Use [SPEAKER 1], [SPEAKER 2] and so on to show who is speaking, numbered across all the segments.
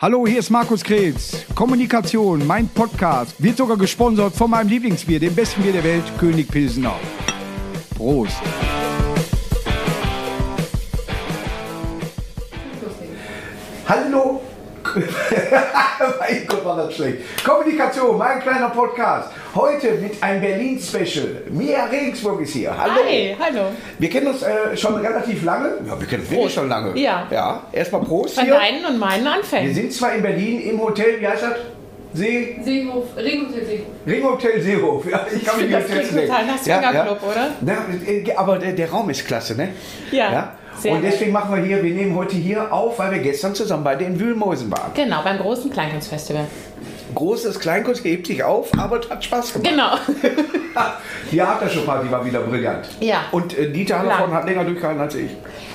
[SPEAKER 1] Hallo, hier ist Markus Kretz. Kommunikation, mein Podcast, wird sogar gesponsert von meinem Lieblingsbier, dem besten Bier der Welt, König Pilsener. Prost. Hallo. mein Gott, war das schlecht. Kommunikation, mein kleiner Podcast. Heute mit einem Berlin-Special. Mia Regensburg ist hier. Hallo.
[SPEAKER 2] Hi, hallo.
[SPEAKER 1] Wir kennen uns äh, schon relativ lange. Ja, wir kennen uns wirklich schon lange.
[SPEAKER 2] Ja.
[SPEAKER 1] Ja, erstmal Prost
[SPEAKER 2] Von
[SPEAKER 1] hier.
[SPEAKER 2] deinen und meinen
[SPEAKER 1] Wir
[SPEAKER 2] Anfängen.
[SPEAKER 1] sind zwar in Berlin im Hotel, wie heißt das? See,
[SPEAKER 3] Seehof, Ringhotel Seehof.
[SPEAKER 1] Ringhotel Seehof. Ja, ich kann mich
[SPEAKER 2] Das
[SPEAKER 1] nicht
[SPEAKER 2] klingt
[SPEAKER 1] jetzt
[SPEAKER 2] total nach Swingerclub, oder?
[SPEAKER 1] Na, äh, aber der, der Raum ist klasse, ne?
[SPEAKER 2] Ja, sehr
[SPEAKER 1] Und deswegen machen wir hier, wir nehmen heute hier auf, weil wir gestern zusammen bei den Wühlmäusen waren.
[SPEAKER 2] Genau, beim großen Kleinkunstfestival.
[SPEAKER 1] Großes Kleinkunst hebt sich auf, aber es hat Spaß gemacht.
[SPEAKER 2] Genau.
[SPEAKER 1] Die Aftershow-Party war wieder brillant.
[SPEAKER 2] Ja.
[SPEAKER 1] Und äh, Dieter. Hallervorden hat länger durchgehalten als ich.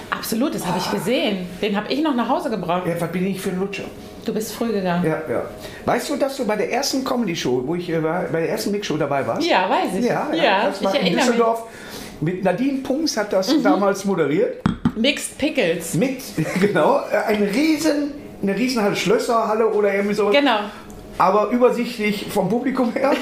[SPEAKER 2] Absolut, das habe ich gesehen. Den habe ich noch nach Hause gebracht.
[SPEAKER 1] Ja, was bin ich für ein Lutscher?
[SPEAKER 2] Du bist früh gegangen.
[SPEAKER 1] Ja, ja. Weißt du, dass du bei der ersten Comedy-Show, wo ich äh, bei der ersten Mix-Show dabei warst?
[SPEAKER 2] Ja, weiß ich.
[SPEAKER 1] Ja,
[SPEAKER 2] ja
[SPEAKER 1] das
[SPEAKER 2] ich
[SPEAKER 1] war in
[SPEAKER 2] erinnere mich. Mhm.
[SPEAKER 1] Mit Nadine Punks hat das damals moderiert.
[SPEAKER 2] Mixed Pickles.
[SPEAKER 1] Mit, genau, eine riesen, eine riesen Halle, Schlösserhalle oder irgendwie sowas.
[SPEAKER 2] Genau.
[SPEAKER 1] Aber übersichtlich vom Publikum her.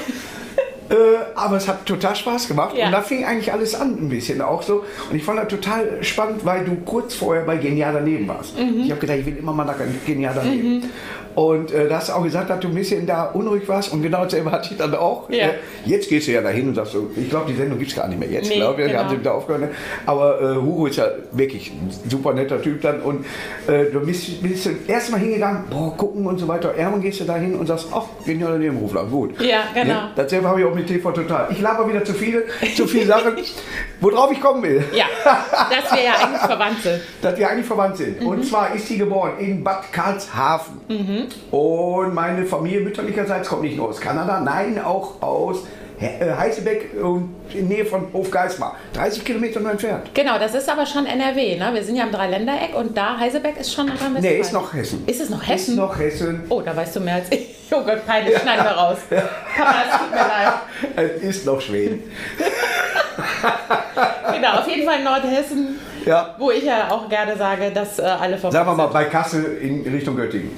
[SPEAKER 1] Äh, aber es hat total Spaß gemacht
[SPEAKER 2] Ja.
[SPEAKER 1] und da fing eigentlich alles an ein bisschen auch so. Und ich fand das total spannend, weil du kurz vorher bei Genial daneben warst.
[SPEAKER 2] Mhm.
[SPEAKER 1] Ich habe gedacht, ich will immer mal nach Genial daneben. Und äh, da hast du auch gesagt, dass du ein bisschen da unruhig warst und genau dasselbe hatte ich dann auch.
[SPEAKER 2] Ja.
[SPEAKER 1] Äh, jetzt gehst du ja dahin und sagst so, ich glaube, die Sendung gibt es gar nicht mehr jetzt,
[SPEAKER 2] Nee,
[SPEAKER 1] glaube ich.
[SPEAKER 2] Genau.
[SPEAKER 1] haben sie wieder aufgehört. ne? Aber äh, Hugo ist ja wirklich ein super netter Typ dann und äh, du bist, bist erstmal hingegangen, boah, gucken und so weiter. Irgendwann gehst du da hin und sagst, ach, Genial daneben, Rufler, gut.
[SPEAKER 2] Ja, genau.
[SPEAKER 1] Ne? Dasselbe habe ich auch mit TV total. Ich laber wieder zu viele, zu viele Sachen, worauf ich kommen will.
[SPEAKER 2] Ja, dass wir ja eigentlich verwandt sind.
[SPEAKER 1] Dass wir eigentlich verwandt sind.
[SPEAKER 2] Mhm.
[SPEAKER 1] Und zwar ist sie geboren in Bad Karlshafen. Und meine Familie mütterlicherseits kommt nicht nur aus Kanada, nein, auch aus äh, Heißebeck und in Nähe von Hofgeismar. 30 Kilometer nur entfernt.
[SPEAKER 2] Genau, das ist aber schon NRW. Ne? Wir sind ja im Dreiländereck und da Heisebeck ist schon Nordrhein-Westfalen.
[SPEAKER 1] Nee, ist noch Hessen.
[SPEAKER 2] Ist es noch
[SPEAKER 1] Ist
[SPEAKER 2] Hessen?
[SPEAKER 1] noch Hessen.
[SPEAKER 2] Oh, da weißt du mehr als ich. Oh Gott, peinlich, schneiden wir raus. Papa, es tut mir leid.
[SPEAKER 1] Es ist noch Schweden.
[SPEAKER 2] Genau, auf jeden Fall Nordhessen,
[SPEAKER 1] Ja.
[SPEAKER 2] wo ich ja auch gerne sage, dass äh, alle verwandt
[SPEAKER 1] Sagen wir mal bei Kassel in Richtung Göttingen.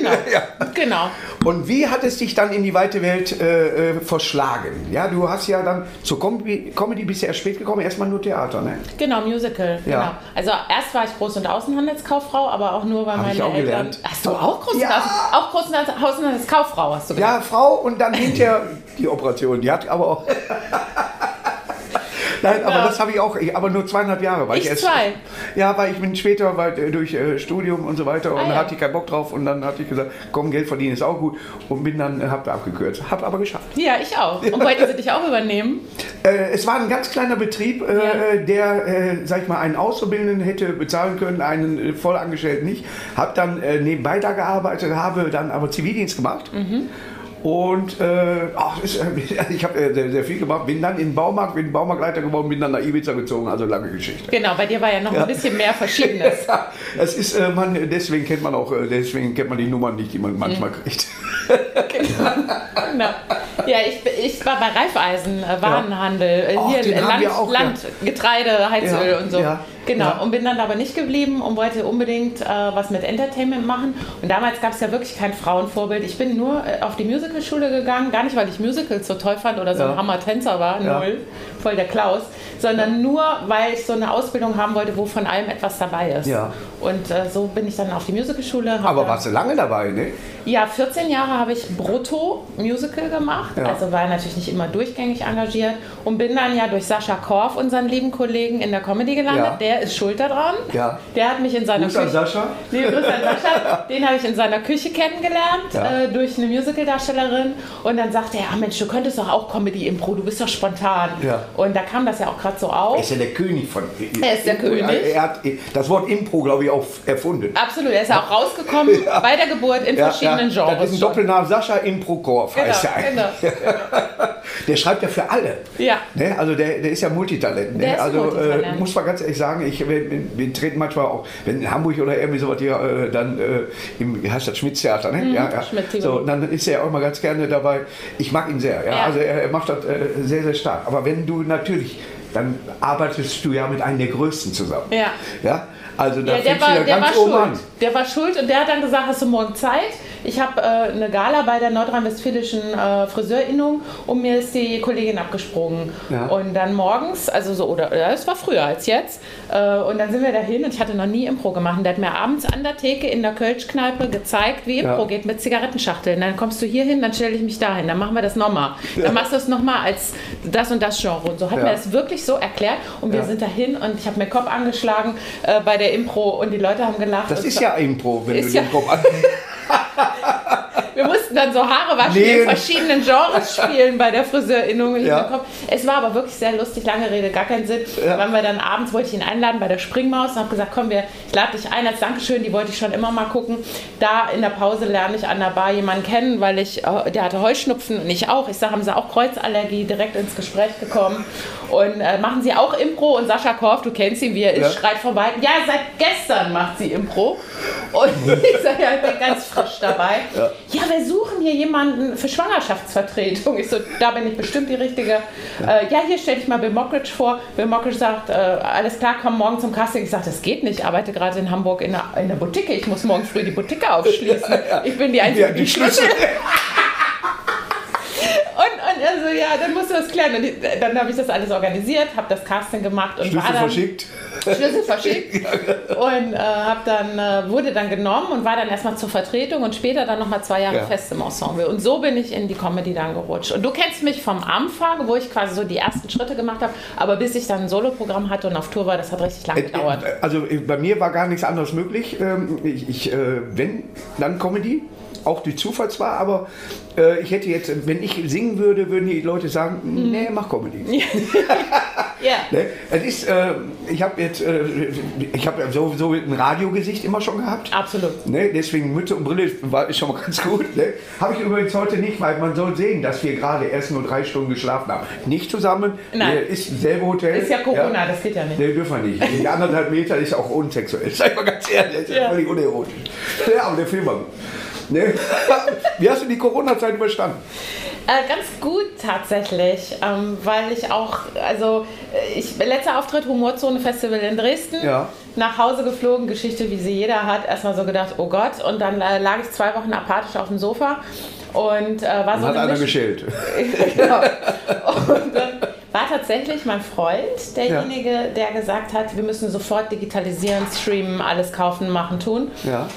[SPEAKER 2] Genau,
[SPEAKER 1] Ja.
[SPEAKER 2] genau.
[SPEAKER 1] Und wie hat es dich dann in die weite Welt äh, äh, verschlagen? Ja, du hast ja dann zur Comedy, Comedy erst spät gekommen, erstmal nur Theater, ne?
[SPEAKER 2] Genau, Musical.
[SPEAKER 1] Ja.
[SPEAKER 2] Genau. Also erst war ich Groß- und Außenhandelskauffrau, aber auch nur, weil
[SPEAKER 1] Hab
[SPEAKER 2] meine
[SPEAKER 1] ich auch
[SPEAKER 2] Eltern.
[SPEAKER 1] gelernt.
[SPEAKER 2] Hast du auch Groß- und
[SPEAKER 1] Ja.
[SPEAKER 2] Außen- auch Groß- und Außenhandelskauffrau, hast du gesagt?
[SPEAKER 1] Ja, Frau und dann hinterher die Operation. Die hat aber auch. Nein, aber
[SPEAKER 2] Ja.
[SPEAKER 1] das habe ich auch, ich, aber nur zweieinhalb Jahre. Weil
[SPEAKER 2] Ich
[SPEAKER 1] erst,
[SPEAKER 2] zwei.
[SPEAKER 1] Ja, weil ich bin später weil, äh, durch äh, Studium und so weiter und
[SPEAKER 2] Ah,
[SPEAKER 1] dann
[SPEAKER 2] ja.
[SPEAKER 1] hatte ich keinen Bock drauf und dann hatte ich gesagt, komm, Geld verdienen ist auch gut und bin dann, äh, hab da abgekürzt. Hab aber geschafft.
[SPEAKER 2] Ja, ich auch. Und wollten sie dich auch übernehmen?
[SPEAKER 1] Äh, es war ein ganz kleiner Betrieb, äh,
[SPEAKER 2] Ja.
[SPEAKER 1] der, äh, sag ich mal, einen Auszubildenden hätte bezahlen können, einen Vollangestellten nicht. Hab dann nebenbei da gearbeitet, habe dann aber Zivildienst gemacht.
[SPEAKER 2] Mhm.
[SPEAKER 1] Und äh, ach, ist, äh, ich habe äh, sehr, sehr viel gemacht, bin dann in den Baumarkt, bin Baumarktleiter geworden, bin dann nach Ibiza gezogen, also lange Geschichte.
[SPEAKER 2] Genau, bei dir war ja noch ein bisschen mehr Verschiedenes.
[SPEAKER 1] Ja, es ist, äh, man, deswegen kennt man auch, äh, deswegen kennt man die Nummern nicht, die man manchmal
[SPEAKER 2] Mhm.
[SPEAKER 1] kriegt.
[SPEAKER 2] Genau. Ja, ich, ich war bei Reifeisen, äh, Warenhandel,
[SPEAKER 1] Ach,
[SPEAKER 2] hier
[SPEAKER 1] haben
[SPEAKER 2] Land, Land Getreide, Heizöl
[SPEAKER 1] Ja,
[SPEAKER 2] und so. Genau.
[SPEAKER 1] ja.
[SPEAKER 2] Und bin dann aber nicht geblieben und wollte unbedingt äh, was mit Entertainment machen. Und damals gab es ja wirklich kein Frauenvorbild. Ich bin nur äh, auf die Musicalschule gegangen, gar nicht, weil ich Musicals so toll fand oder so
[SPEAKER 1] Ja.
[SPEAKER 2] ein Hammer-Tänzer war,
[SPEAKER 1] Ja.
[SPEAKER 2] null, voll der Klaus, sondern nur, weil ich so eine Ausbildung haben wollte, wo von allem etwas dabei ist.
[SPEAKER 1] Ja.
[SPEAKER 2] Und äh, so bin ich dann auf die Musicalschule.
[SPEAKER 1] Aber warst du lange dabei, ne?
[SPEAKER 2] ja, 14 Jahre habe ich brutto Musical gemacht. Also war natürlich nicht immer durchgängig engagiert und bin dann ja durch Sascha Korf, unseren lieben Kollegen, in der Comedy gelandet.
[SPEAKER 1] Ja.
[SPEAKER 2] Der ist schuld daran.
[SPEAKER 1] Ja.
[SPEAKER 2] Der hat mich in seiner
[SPEAKER 1] Gruß an
[SPEAKER 2] Küche.
[SPEAKER 1] Sascha.
[SPEAKER 2] Nee, Grüß an Sascha. Den habe ich in seiner Küche kennengelernt
[SPEAKER 1] Ja.
[SPEAKER 2] äh, durch eine Musicaldarstellerin. Und dann sagte er, ah Mensch, du könntest doch auch Comedy-Impro, du bist doch spontan.
[SPEAKER 1] Ja.
[SPEAKER 2] Und da kam das ja auch gerade so auf.
[SPEAKER 1] Er ist ja der König von.
[SPEAKER 2] Er ist der König.
[SPEAKER 1] Er hat das Wort Impro, glaube ich, auch erfunden.
[SPEAKER 2] Absolut, er ist ja auch rausgekommen bei der Geburt in verschiedenen
[SPEAKER 1] ja,
[SPEAKER 2] Genres.
[SPEAKER 1] Das ist ein. Doppelname Sascha Improkorf
[SPEAKER 2] Genau,
[SPEAKER 1] heißt er eigentlich.
[SPEAKER 2] genau.
[SPEAKER 1] Der schreibt ja für alle.
[SPEAKER 2] Ja.
[SPEAKER 1] Ne? Also der, der ist ja Multitalent. Ne?
[SPEAKER 2] Der ist
[SPEAKER 1] also
[SPEAKER 2] Multitalent.
[SPEAKER 1] Äh, muss man ganz ehrlich sagen, ich, wir, wir treten manchmal auch, wenn in Hamburg oder irgendwie sowas hier, äh, dann äh, im, heißt das, Schmitz-Theater, ne? ja, ja.
[SPEAKER 2] Mhm, Schmidt-Theater.
[SPEAKER 1] So, dann ist er ja auch immer ganz gerne dabei. Ich mag ihn sehr. Ja?
[SPEAKER 2] Ja.
[SPEAKER 1] Also er, er macht das äh, sehr, sehr stark. Aber wenn du natürlich dann arbeitest du ja mit einem der Größten zusammen.
[SPEAKER 2] Ja.
[SPEAKER 1] ja? Also da
[SPEAKER 2] Ja, der war,
[SPEAKER 1] ja
[SPEAKER 2] der war schuld. Der war schuld und der hat dann gesagt, hast du morgen Zeit? Ich habe äh, eine Gala bei der nordrhein-westfälischen äh, Friseurinnung und mir ist die Kollegin abgesprungen.
[SPEAKER 1] Ja.
[SPEAKER 2] Und dann morgens, also so, oder es war früher als jetzt, äh, und dann sind wir dahin und ich hatte noch nie Impro gemacht. Und der hat mir abends an der Theke in der Kölschkneipe gezeigt, wie Impro
[SPEAKER 1] Ja.
[SPEAKER 2] geht mit Zigarettenschachteln. Dann kommst du hier hin, dann stelle ich mich dahin, dann machen wir das nochmal. Dann machst du es nochmal als das und das Genre. Und so hat
[SPEAKER 1] Ja.
[SPEAKER 2] mir das wirklich so erklärt. Und wir sind dahin und ich habe mir Kopf angeschlagen äh, bei der Impro und die Leute haben gelacht.
[SPEAKER 1] Das ist ja Impro, wenn du
[SPEAKER 2] ja-
[SPEAKER 1] den Kopf an.
[SPEAKER 2] Wir mussten dann so Haare waschen,
[SPEAKER 1] Nee.
[SPEAKER 2] in verschiedenen Genres spielen bei der Friseurinnung. in
[SPEAKER 1] Ja.
[SPEAKER 2] Es war aber wirklich sehr lustig, lange Rede, gar keinen Sinn.
[SPEAKER 1] Ja.
[SPEAKER 2] Waren wir dann abends, wollte ich ihn einladen bei der Springmaus und habe gesagt, komm, wir, ich lade dich ein als Dankeschön, die wollte ich schon immer mal gucken. Da in der Pause lerne ich an der Bar jemanden kennen, weil ich, äh, der hatte Heuschnupfen und ich auch. Ich sage, haben sie auch Kreuzallergie, direkt ins Gespräch gekommen. Und äh, machen sie auch Impro und Sascha Korf, du kennst ihn, wie er ist,
[SPEAKER 1] Ja.
[SPEAKER 2] schreit vorbei. Ja, seit gestern macht sie Impro. Und ich sage, ja, ich bin ganz frisch dabei.
[SPEAKER 1] Ja.
[SPEAKER 2] Ja, wir suchen hier jemanden für Schwangerschaftsvertretung. Ich so, da bin ich bestimmt die Richtige. Äh, ja, hier stell dich mal Bill Mockridge vor. Bill Mockridge sagt, äh, alles klar, komm morgen zum Casting. Ich sage, das geht nicht. Ich arbeite gerade in Hamburg in der, in der Boutique. Ich muss morgen früh die Boutique aufschließen. Ich bin die Einzige,
[SPEAKER 1] Ja,
[SPEAKER 2] die
[SPEAKER 1] die Schlüssel.
[SPEAKER 2] Er so, ja, dann musst du das klären. Und dann habe ich das alles organisiert, habe das Casting gemacht und war
[SPEAKER 1] Schlüssel
[SPEAKER 2] dann...
[SPEAKER 1] verschickt.
[SPEAKER 2] Schlüssel verschickt und äh, hab dann, äh, wurde dann genommen und war dann erstmal zur Vertretung und später dann nochmal zwei Jahre
[SPEAKER 1] Ja.
[SPEAKER 2] fest im Ensemble. Und so bin ich in die Comedy dann gerutscht. Und du kennst mich vom Anfang, wo ich quasi so die ersten Schritte gemacht habe, aber bis ich dann ein Soloprogramm hatte und auf Tour war, das hat richtig lange gedauert.
[SPEAKER 1] Äh, Also äh, bei mir war gar nichts anderes möglich. Ähm, Ich, ich, äh, wenn, dann Comedy. Auch durch Zufall zwar, aber äh, ich hätte jetzt, wenn ich singen würde, würden die Leute sagen,
[SPEAKER 2] Mhm.
[SPEAKER 1] nee, mach Comedy.
[SPEAKER 2] Ja.
[SPEAKER 1] Ne? Es ist, äh, ich habe jetzt, äh, ich habe ja so, so ein Radiogesicht immer schon gehabt.
[SPEAKER 2] Absolut.
[SPEAKER 1] Ne, deswegen Mütze und Brille war, ist schon mal ganz gut. Ne? Habe ich übrigens heute nicht, weil man soll sehen, dass wir gerade erst nur drei Stunden geschlafen haben. Nicht zusammen,
[SPEAKER 2] Nein.
[SPEAKER 1] Ne, ist selbe Hotel.
[SPEAKER 2] Ist ja Corona, das geht ja nicht.
[SPEAKER 1] Ne, dürfen wir nicht. Die anderthalb Meter ist auch unsexuell. Sag ich mal ganz ehrlich, das ist
[SPEAKER 2] Ja.
[SPEAKER 1] völlig unerotisch. Ja, aber der Film war gut. Ne? Wie hast du die Corona-Zeit überstanden?
[SPEAKER 2] Äh, ganz gut tatsächlich, ähm, weil ich auch, also äh, ich, letzter Auftritt Humorzone Festival in Dresden,
[SPEAKER 1] Ja.
[SPEAKER 2] nach Hause geflogen, Geschichte wie sie jeder hat, erstmal so gedacht, oh Gott, und dann äh, lag ich zwei Wochen apathisch auf dem Sofa und äh, war so
[SPEAKER 1] Hat
[SPEAKER 2] eine
[SPEAKER 1] einer geschält.
[SPEAKER 2] genau. Und dann war tatsächlich mein Freund derjenige, der gesagt hat, wir müssen sofort digitalisieren, streamen, alles kaufen, machen, tun.
[SPEAKER 1] Ja.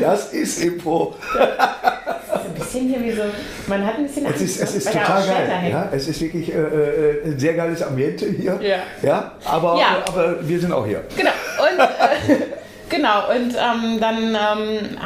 [SPEAKER 1] Das ist Impro.
[SPEAKER 2] Ein bisschen hier wie so, man hat ein bisschen
[SPEAKER 1] Es ist, es ist total geil. Ja? Es ist wirklich äh, äh, ein sehr geiles Ambiente hier.
[SPEAKER 2] Ja.
[SPEAKER 1] Ja? Aber,
[SPEAKER 2] Ja.
[SPEAKER 1] aber wir sind auch hier.
[SPEAKER 2] Genau. Und, äh, genau. Und ähm, dann ähm,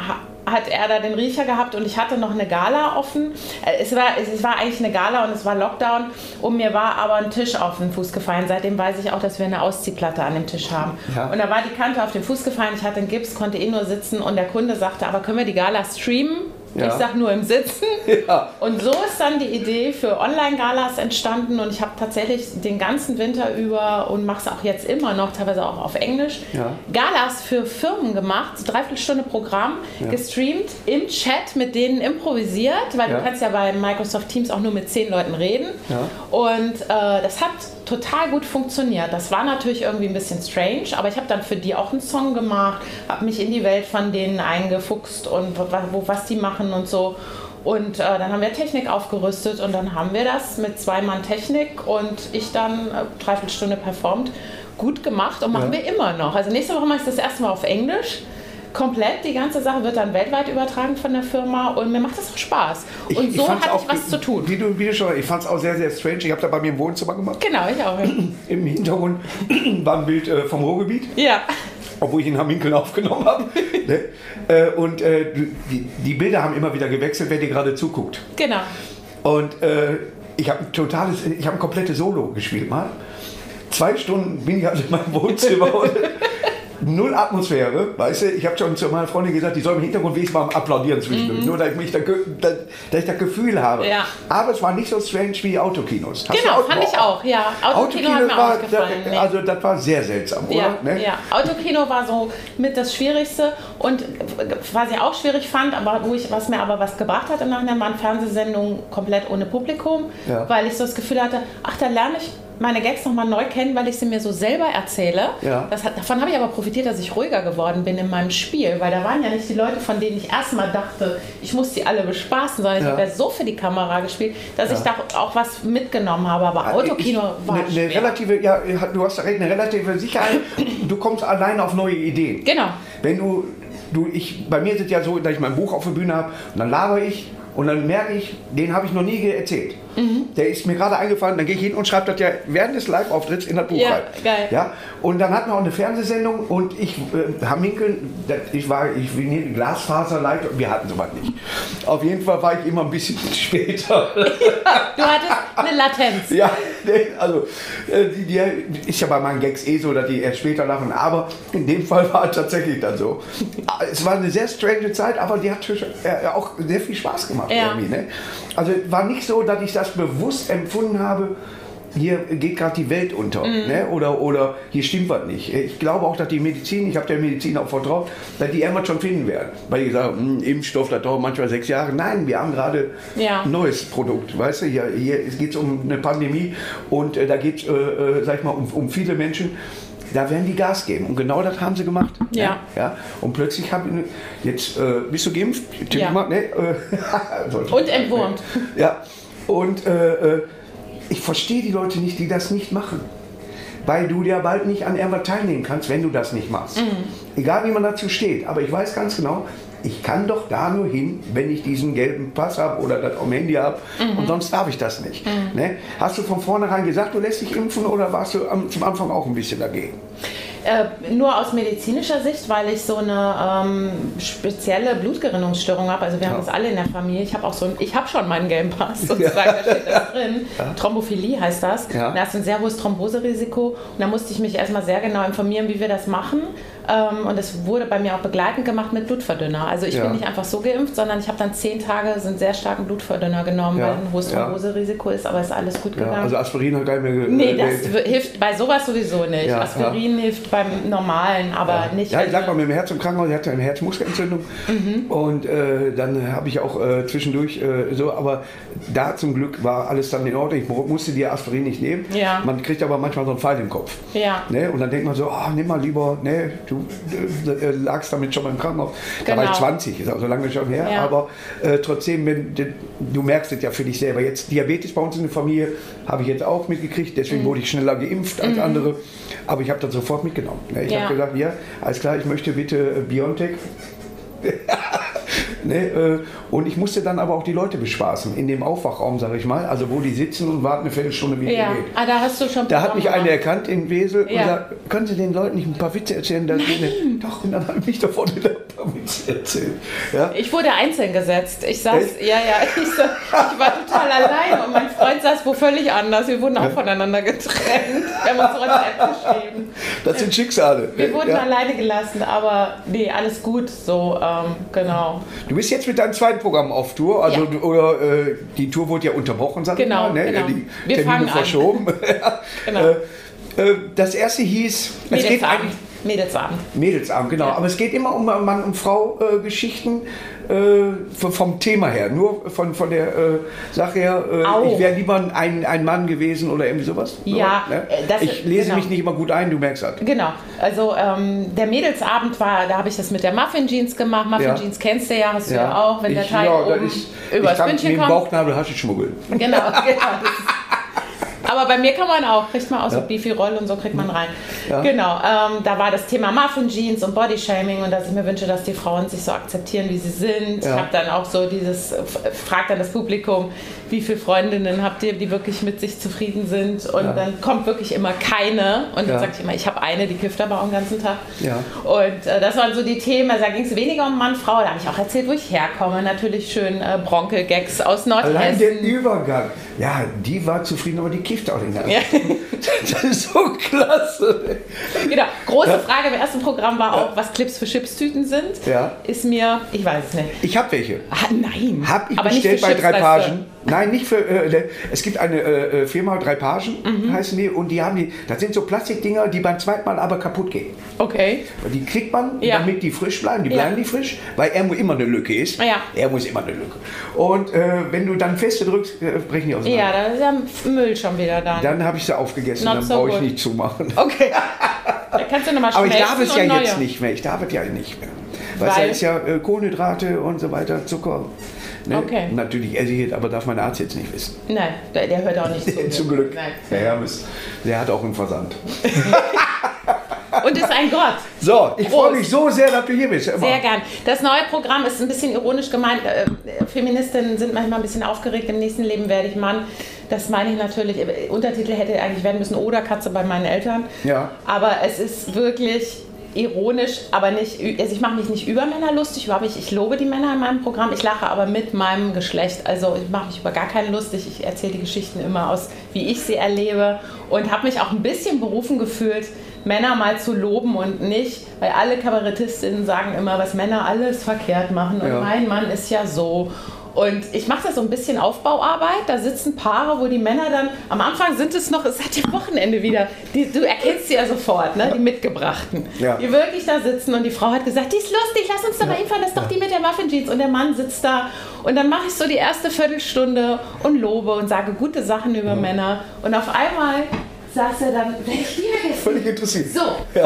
[SPEAKER 2] hat er da den Riecher gehabt und ich hatte noch eine Gala offen. Äh, Es war, es war eigentlich eine Gala und es war Lockdown und mir war aber ein Tisch auf den Fuß gefallen. Seitdem weiß ich auch, dass wir eine Ausziehplatte an dem Tisch haben.
[SPEAKER 1] Ja.
[SPEAKER 2] Und da war die Kante auf den Fuß gefallen. Ich hatte einen Gips, konnte eh nur sitzen und der Kunde sagte, aber können wir die Gala streamen?
[SPEAKER 1] Ja.
[SPEAKER 2] Ich sag nur im Sitzen.
[SPEAKER 1] Ja.
[SPEAKER 2] Und so ist dann die Idee für Online-Galas entstanden und ich habe tatsächlich den ganzen Winter über und mache es auch jetzt immer noch, teilweise auch auf Englisch,
[SPEAKER 1] Ja.
[SPEAKER 2] Galas für Firmen gemacht, so dreiviertel Stunde Programm, gestreamt, im Chat mit denen improvisiert, weil du kannst ja bei Microsoft Teams auch nur mit zehn Leuten reden. Und äh, das hat total gut funktioniert. Das war natürlich irgendwie ein bisschen strange, aber ich habe dann für die auch einen Song gemacht, habe mich in die Welt von denen eingefuchst und wo, was die machen und so. Und äh, dann haben wir Technik aufgerüstet und dann haben wir das mit zwei Mann Technik und ich dann äh, dreiviertel Stunde performt. Gut gemacht und machen
[SPEAKER 1] Ja.
[SPEAKER 2] wir immer noch. Also nächste Woche mache ich das erste Mal auf Englisch. Komplett, die ganze Sache wird dann weltweit übertragen von der Firma und mir macht das auch Spaß. Und so hatte
[SPEAKER 1] auch,
[SPEAKER 2] ich was zu tun.
[SPEAKER 1] Wie du, wie du schon, ich fand es auch sehr, sehr strange. Ich habe da bei mir im Wohnzimmer gemacht.
[SPEAKER 2] Genau, ich auch.
[SPEAKER 1] Im Hintergrund war ein Bild äh, vom Ruhrgebiet,
[SPEAKER 2] Ja.
[SPEAKER 1] obwohl ich ihn am Winkeln aufgenommen habe. ne? äh, und äh, die, Bilder haben immer wieder gewechselt, wer dir gerade zuguckt.
[SPEAKER 2] Genau.
[SPEAKER 1] Und ich habe ein totales, ich habe ein komplettes Solo gespielt mal. Zwei Stunden bin ich also in meinem Wohnzimmer null Atmosphäre, weißt du, ich habe schon zu meiner Freundin gesagt, die soll im Hintergrund wenigstens mal applaudieren zwischendurch, nur dass ich, mich da, ge- da, dass ich das Gefühl habe.
[SPEAKER 2] Ja.
[SPEAKER 1] Aber es war nicht so strange wie Autokinos. Hast
[SPEAKER 2] Genau, fand ich auch, ja. Autokino hat mir
[SPEAKER 1] war,
[SPEAKER 2] auch gefallen.
[SPEAKER 1] da- also das war sehr seltsam, oder?
[SPEAKER 2] Ja,
[SPEAKER 1] Ne?
[SPEAKER 2] ja, Autokino war so mit das Schwierigste und was ich auch schwierig fand, aber wo ich, was mir aber was gebracht hat im Nachhinein, waren Fernsehsendungen komplett ohne Publikum,
[SPEAKER 1] Ja.
[SPEAKER 2] weil ich so das Gefühl hatte, ach, da lerne ich meine Gags nochmal neu kennen, weil ich sie mir so selber erzähle.
[SPEAKER 1] Ja.
[SPEAKER 2] Hat, davon habe ich aber profitiert, dass ich ruhiger geworden bin in meinem Spiel, weil da waren ja nicht die Leute, von denen ich erstmal dachte, ich muss sie alle bespaßen, sondern ich
[SPEAKER 1] Ja.
[SPEAKER 2] habe ja so für die Kamera gespielt, dass ich da auch was mitgenommen habe. Aber Autokino
[SPEAKER 1] Ich-
[SPEAKER 2] war
[SPEAKER 1] eine, eine relative, ja, du hast recht, eine relative Sicherheit. Du kommst alleine auf neue Ideen.
[SPEAKER 2] Genau.
[SPEAKER 1] Wenn du, du ich, bei mir ist es ja so, dass ich mein Buch auf der Bühne habe und dann laber ich und dann merke ich, den habe ich noch nie erzählt.
[SPEAKER 2] Mhm.
[SPEAKER 1] Der ist mir gerade eingefallen, dann gehe ich hin und schreibe das ja während des Live-Auftritts in das Buch
[SPEAKER 2] Ja,
[SPEAKER 1] rein.
[SPEAKER 2] geil.
[SPEAKER 1] Ja? Und dann hatten wir auch eine Fernsehsendung und ich, äh, das- ich war, ich bin hier Glasfaserleitung, wir hatten sowas nicht. Auf jeden Fall war ich immer ein bisschen später.
[SPEAKER 2] Du hattest eine Latenz.
[SPEAKER 1] Ja, also äh, die, die ist ja bei meinen Gags eh so, dass die erst später lachen, aber in dem Fall war es tatsächlich dann so. Ah, Es war eine sehr strange Zeit, aber die hat äh, auch sehr viel Spaß gemacht
[SPEAKER 2] Ja.
[SPEAKER 1] irgendwie. Ne? Also war nicht so, dass ich das bewusst empfunden habe, hier geht gerade die Welt unter
[SPEAKER 2] Mhm.
[SPEAKER 1] ne? oder, oder hier stimmt was nicht. Ich glaube auch, dass die Medizin, ich habe der Medizin auch vertraut, dass die irgendwas schon finden werden. Weil die haben, hm, Impfstoff, das dauert manchmal sechs Jahre. Nein, wir haben gerade
[SPEAKER 2] Ja.
[SPEAKER 1] ein neues Produkt. Weißt du, hier, hier geht es um eine Pandemie und äh, da geht es, äh, äh, sag ich mal, um, um viele Menschen. Da werden die Gas geben. Und genau das haben sie gemacht.
[SPEAKER 2] Ja.
[SPEAKER 1] Ne? ja? Und plötzlich haben jetzt äh, bist du geimpft?
[SPEAKER 2] Ja.
[SPEAKER 1] mal, ne? Sollte-
[SPEAKER 2] Und entwurmt.
[SPEAKER 1] ja, und äh, äh, ich verstehe die Leute nicht, die das nicht machen. Weil du ja bald nicht an irgendwas teilnehmen kannst, wenn du das nicht machst.
[SPEAKER 2] Mhm.
[SPEAKER 1] Egal wie man dazu steht. Aber ich weiß ganz genau, ich kann doch da nur hin, wenn ich diesen gelben Pass habe oder das am Handy habe.
[SPEAKER 2] Mhm.
[SPEAKER 1] Und sonst darf ich das nicht. Ne? Hast du von vornherein gesagt, du lässt dich impfen oder warst du am, zum Anfang auch ein bisschen dagegen?
[SPEAKER 2] Äh, nur aus medizinischer Sicht, weil ich so eine ähm, spezielle Blutgerinnungsstörung habe. Also wir haben
[SPEAKER 1] Ja.
[SPEAKER 2] das alle in der Familie. Ich habe auch so ein, ich habe schon meinen gelben Pass sozusagen, da steht das drin. Thrombophilie heißt das.
[SPEAKER 1] Ja.
[SPEAKER 2] Da hast du ein sehr hohes Thromboserisiko. Und da musste ich mich erstmal sehr genau informieren, wie wir das machen. Ähm, und es wurde bei mir auch begleitend gemacht mit Blutverdünner. Also ich
[SPEAKER 1] Ja.
[SPEAKER 2] bin nicht einfach so geimpft, sondern ich habe dann zehn Tage so einen sehr starken Blutverdünner genommen,
[SPEAKER 1] Ja.
[SPEAKER 2] weil ein hohes. Thromboserisiko ist, aber ist alles gut gegangen.
[SPEAKER 1] also Aspirin hat gar nicht mehr ge-
[SPEAKER 2] Nee,
[SPEAKER 1] äh,
[SPEAKER 2] das hilft bei sowas sowieso nicht. Aspirin hilft beim Normalen, aber nicht.
[SPEAKER 1] Ja, ich lag mal mit dem Herz im Krankenhaus, ich hatte eine Herzmuskelentzündung
[SPEAKER 2] Mhm.
[SPEAKER 1] und äh, dann habe ich auch äh, zwischendurch äh, so, aber da zum Glück war alles dann in Ordnung. Ich mu- musste die Aspirin nicht nehmen.
[SPEAKER 2] Ja.
[SPEAKER 1] Man kriegt aber manchmal so einen Pfeil im Kopf.
[SPEAKER 2] Ja.
[SPEAKER 1] Ne? Und dann denkt man so, ah, nimm mal lieber, ne, du äh, äh, lagst damit schon mal im Krankenhaus. Da war ich
[SPEAKER 2] Genau.
[SPEAKER 1] 20, ist also lange schon her,
[SPEAKER 2] Ja.
[SPEAKER 1] aber äh, trotzdem, wenn, du- merkst es ja für dich selber. Jetzt Diabetes bei uns in der Familie habe ich jetzt auch mitgekriegt,
[SPEAKER 2] Mhm.
[SPEAKER 1] deswegen wurde ich schneller geimpft als andere. Aber ich habe das sofort mitgenommen. Ne? Ich
[SPEAKER 2] Ja.
[SPEAKER 1] habe gesagt, ja, alles klar, ich möchte bitte äh, Biontech. ne, äh, und ich musste dann aber auch die Leute bespaßen, in dem Aufwachraum, sage ich mal, also wo die sitzen und warten eine Viertelstunde, wie
[SPEAKER 2] Ja,
[SPEAKER 1] geht.
[SPEAKER 2] ah, da hast du schon.
[SPEAKER 1] Da hat mich
[SPEAKER 2] gemacht.
[SPEAKER 1] erkannt in Wesel und
[SPEAKER 2] Ja.
[SPEAKER 1] sagt, können Sie den Leuten nicht ein paar Witze erzählen? Da Nein. Doch, und dann habe ich mich davon ein paar Witze erzählt. Ja?
[SPEAKER 2] Ich wurde einzeln gesetzt. Ich saß,
[SPEAKER 1] Echt?
[SPEAKER 2] ja, ja, ich, sa- ich war total allein und mein Freund saß wo völlig anders. Wir wurden auch voneinander getrennt. Wir haben uns WhatsApp geschrieben.
[SPEAKER 1] Das sind Schicksale.
[SPEAKER 2] Wir wurden
[SPEAKER 1] ja.
[SPEAKER 2] alleine gelassen, aber nee, alles gut. So, ähm, genau.
[SPEAKER 1] Du bist jetzt mit deinem zweiten Programm auf Tour, also
[SPEAKER 2] Ja.
[SPEAKER 1] oder äh, die Tour wurde ja unterbrochen, sag
[SPEAKER 2] Genau,
[SPEAKER 1] ich mal, ne?
[SPEAKER 2] genau.
[SPEAKER 1] die
[SPEAKER 2] Wir
[SPEAKER 1] Termine
[SPEAKER 2] fangen an.
[SPEAKER 1] verschoben.
[SPEAKER 2] Genau.
[SPEAKER 1] äh, äh, das erste hieß, es geht
[SPEAKER 2] Mädelsabend. Mädelsabend,
[SPEAKER 1] genau.
[SPEAKER 2] Ja.
[SPEAKER 1] Aber es geht immer um Mann- und Frau-Geschichten äh, vom- vom Thema her. Nur von, von der äh, Sache her, äh, ich wäre lieber ein, ein Mann gewesen oder irgendwie sowas.
[SPEAKER 2] Ja,
[SPEAKER 1] ne?
[SPEAKER 2] äh, das-
[SPEAKER 1] ich lese
[SPEAKER 2] genau.
[SPEAKER 1] mich nicht immer gut ein, du merkst das.
[SPEAKER 2] Genau, also ähm, der Mädelsabend war, da habe ich das mit der Muffin Jeans gemacht. Muffin
[SPEAKER 1] Ja.
[SPEAKER 2] Jeans kennst du ja, hast du ja auch, wenn der
[SPEAKER 1] ich,
[SPEAKER 2] Teig
[SPEAKER 1] ja, das
[SPEAKER 2] oben
[SPEAKER 1] ist, ich kann
[SPEAKER 2] Bündchen kommt.
[SPEAKER 1] Bauchnabel Haschisch schmuggeln.
[SPEAKER 2] Genau, genau. Aber bei mir kann man auch, kriegt man auch so
[SPEAKER 1] Ja.
[SPEAKER 2] Beefy Roll und so kriegt man rein.
[SPEAKER 1] Ja.
[SPEAKER 2] Genau, ähm, da war das Thema Muffin Jeans und Body Shaming und dass ich mir wünsche, dass die Frauen sich so akzeptieren, wie sie sind.
[SPEAKER 1] Ja.
[SPEAKER 2] Ich habe dann auch so dieses, fragt dann das Publikum, wie viele Freundinnen habt ihr, die wirklich mit sich zufrieden sind und
[SPEAKER 1] Ja.
[SPEAKER 2] dann kommt wirklich immer keine und dann
[SPEAKER 1] Ja.
[SPEAKER 2] sage ich immer, ich habe eine, die kifft aber auch den ganzen Tag.
[SPEAKER 1] Ja.
[SPEAKER 2] Und äh, das waren so die Themen, also da ging es weniger um Mann, Frau, da habe ich auch erzählt, wo ich herkomme, natürlich schön äh, Bronkel-Gags aus
[SPEAKER 1] Allein der
[SPEAKER 2] Nordhessen.
[SPEAKER 1] Übergang. Ja, die war zufrieden, aber die kifft auch den ganzen
[SPEAKER 2] Ja.
[SPEAKER 1] Das ist so klasse.
[SPEAKER 2] Genau. Große Frage im ersten Programm war auch, was Clips für Chipstüten sind.
[SPEAKER 1] Ja.
[SPEAKER 2] Ist mir, ich weiß es nicht.
[SPEAKER 1] Ich habe welche.
[SPEAKER 2] Ah, nein.
[SPEAKER 1] Hab ich
[SPEAKER 2] Aber nicht
[SPEAKER 1] bestellt
[SPEAKER 2] für
[SPEAKER 1] bei drei Pagen. Nein, nicht für. Äh, es gibt eine äh, Firma, drei Pagen
[SPEAKER 2] Mhm.
[SPEAKER 1] heißen die, und die haben die. Das sind so Plastikdinger, die beim zweiten Mal aber kaputt gehen.
[SPEAKER 2] Okay.
[SPEAKER 1] Die kriegt man,
[SPEAKER 2] Ja.
[SPEAKER 1] damit die frisch bleiben. Die
[SPEAKER 2] Ja.
[SPEAKER 1] bleiben die frisch, weil er immer eine Lücke ist.
[SPEAKER 2] Ja.
[SPEAKER 1] Er muss immer eine Lücke. Und äh, wenn du dann feste drückst, äh, brechen die auseinander.
[SPEAKER 2] Ja, da ist ja Müll schon wieder da.
[SPEAKER 1] Dann habe ich sie aufgegessen,
[SPEAKER 2] Not
[SPEAKER 1] dann
[SPEAKER 2] so
[SPEAKER 1] brauche ich nicht zumachen.
[SPEAKER 2] Okay. Da kannst du nochmal
[SPEAKER 1] Aber ich darf es ja
[SPEAKER 2] neue.
[SPEAKER 1] jetzt nicht mehr. Ich darf es ja nicht mehr. Weil,
[SPEAKER 2] Weil?
[SPEAKER 1] ist ja äh, Kohlenhydrate und so weiter, Zucker. Ne?
[SPEAKER 2] Okay.
[SPEAKER 1] Natürlich esse ich es, aber darf mein Arzt jetzt nicht wissen.
[SPEAKER 2] Nein, der, der hört auch nicht zu.
[SPEAKER 1] Zum Glück.
[SPEAKER 2] Nein.
[SPEAKER 1] Der Hermes, der hat auch einen Versand.
[SPEAKER 2] Und ist ein Gott.
[SPEAKER 1] So, ich freue mich so sehr, dass du hier bist. Immer.
[SPEAKER 2] Sehr gern. Das neue Programm ist ein bisschen ironisch gemeint. Äh, Feministinnen sind manchmal ein bisschen aufgeregt. Im nächsten Leben werde ich Mann. Das meine ich natürlich. Äh, Untertitel hätte eigentlich werden müssen oder Katze bei meinen Eltern.
[SPEAKER 1] Ja.
[SPEAKER 2] Aber es ist wirklich ironisch, aber nicht. Also ich mache mich nicht über Männer lustig, überhaupt nicht. Ich lobe die Männer in meinem Programm. Ich lache aber mit meinem Geschlecht. Also ich mache mich über gar keinen lustig. Ich erzähle die Geschichten immer aus, wie ich sie erlebe und habe mich auch ein bisschen berufen gefühlt, Männer mal zu loben und nicht, weil alle Kabarettistinnen sagen immer, was Männer alles verkehrt machen und
[SPEAKER 1] Ja.
[SPEAKER 2] mein Mann ist ja so. Und ich mache da so ein bisschen Aufbauarbeit. Da sitzen Paare, wo die Männer dann, am Anfang sind es noch, es hat ja Wochenende wieder, die, du erkennst sie ja sofort, ne? die Mitgebrachten,
[SPEAKER 1] Ja.
[SPEAKER 2] die wirklich da sitzen und die Frau hat gesagt, die ist lustig, lass uns doch mal hinfahren, das ist doch die mit der Muffin-Jeans. Und der Mann sitzt da und dann mache ich so die erste Viertelstunde und lobe und sage gute Sachen über Männer. Und auf einmal saß er dann.
[SPEAKER 1] Völlig interessiert.
[SPEAKER 2] So.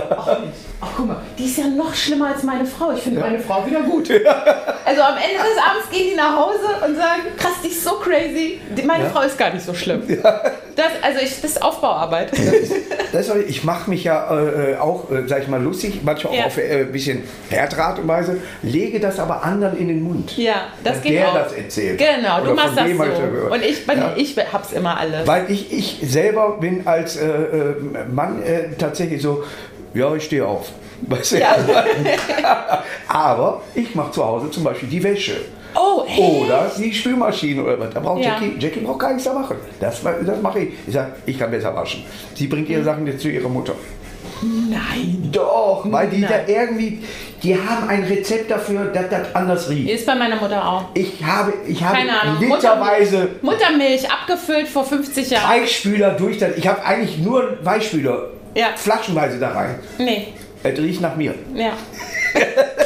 [SPEAKER 2] Ach, Mensch. Ach, guck mal, die ist ja noch schlimmer als meine Frau. Ich finde meine Frau wieder gut. Also am Ende des Abends gehen die nach Hause und sagen, krass, die ist so crazy. Meine
[SPEAKER 1] Ja.
[SPEAKER 2] Frau ist gar nicht so schlimm. Das, also ich, das ist Aufbauarbeit.
[SPEAKER 1] Das ist, ich mache mich ja äh, auch, äh, sag ich mal, lustig, manchmal auch
[SPEAKER 2] Ja.
[SPEAKER 1] auf äh, ein bisschen härtere Art und Weise, lege das aber anderen in den Mund.
[SPEAKER 2] Ja, das geht
[SPEAKER 1] der
[SPEAKER 2] auch.
[SPEAKER 1] das erzählt.
[SPEAKER 2] Genau, du machst das so. Und ich, bin,
[SPEAKER 1] Ja.
[SPEAKER 2] ich hab's immer alles.
[SPEAKER 1] Weil ich, ich selber bin als äh, äh, Mann äh, tatsächlich so, ja, ich stehe auf. Weißt du?
[SPEAKER 2] Ja.
[SPEAKER 1] Aber ich mache zu Hause zum Beispiel die Wäsche.
[SPEAKER 2] Oh, hey.
[SPEAKER 1] Oder die Spülmaschine oder was. Da braucht
[SPEAKER 2] Ja.
[SPEAKER 1] Jackie, Jackie braucht gar nichts da machen. Das, das mache ich. Ich sage, ich kann besser waschen. Sie bringt ihre Sachen jetzt zu ihrer Mutter.
[SPEAKER 2] Nein.
[SPEAKER 1] Doch, weil die
[SPEAKER 2] Nein.
[SPEAKER 1] da irgendwie, die haben ein Rezept dafür, dass das anders riecht.
[SPEAKER 2] Ist bei meiner Mutter auch.
[SPEAKER 1] Ich habe, ich habe
[SPEAKER 2] Keine Ahnung.
[SPEAKER 1] literweise
[SPEAKER 2] Muttermilch, Muttermilch abgefüllt vor 50 Jahren.
[SPEAKER 1] Weichspüler durch das. Ich habe eigentlich nur Weichspüler
[SPEAKER 2] Ja.
[SPEAKER 1] flaschenweise da rein.
[SPEAKER 2] Nee,
[SPEAKER 1] Es riecht nach mir.
[SPEAKER 2] ja.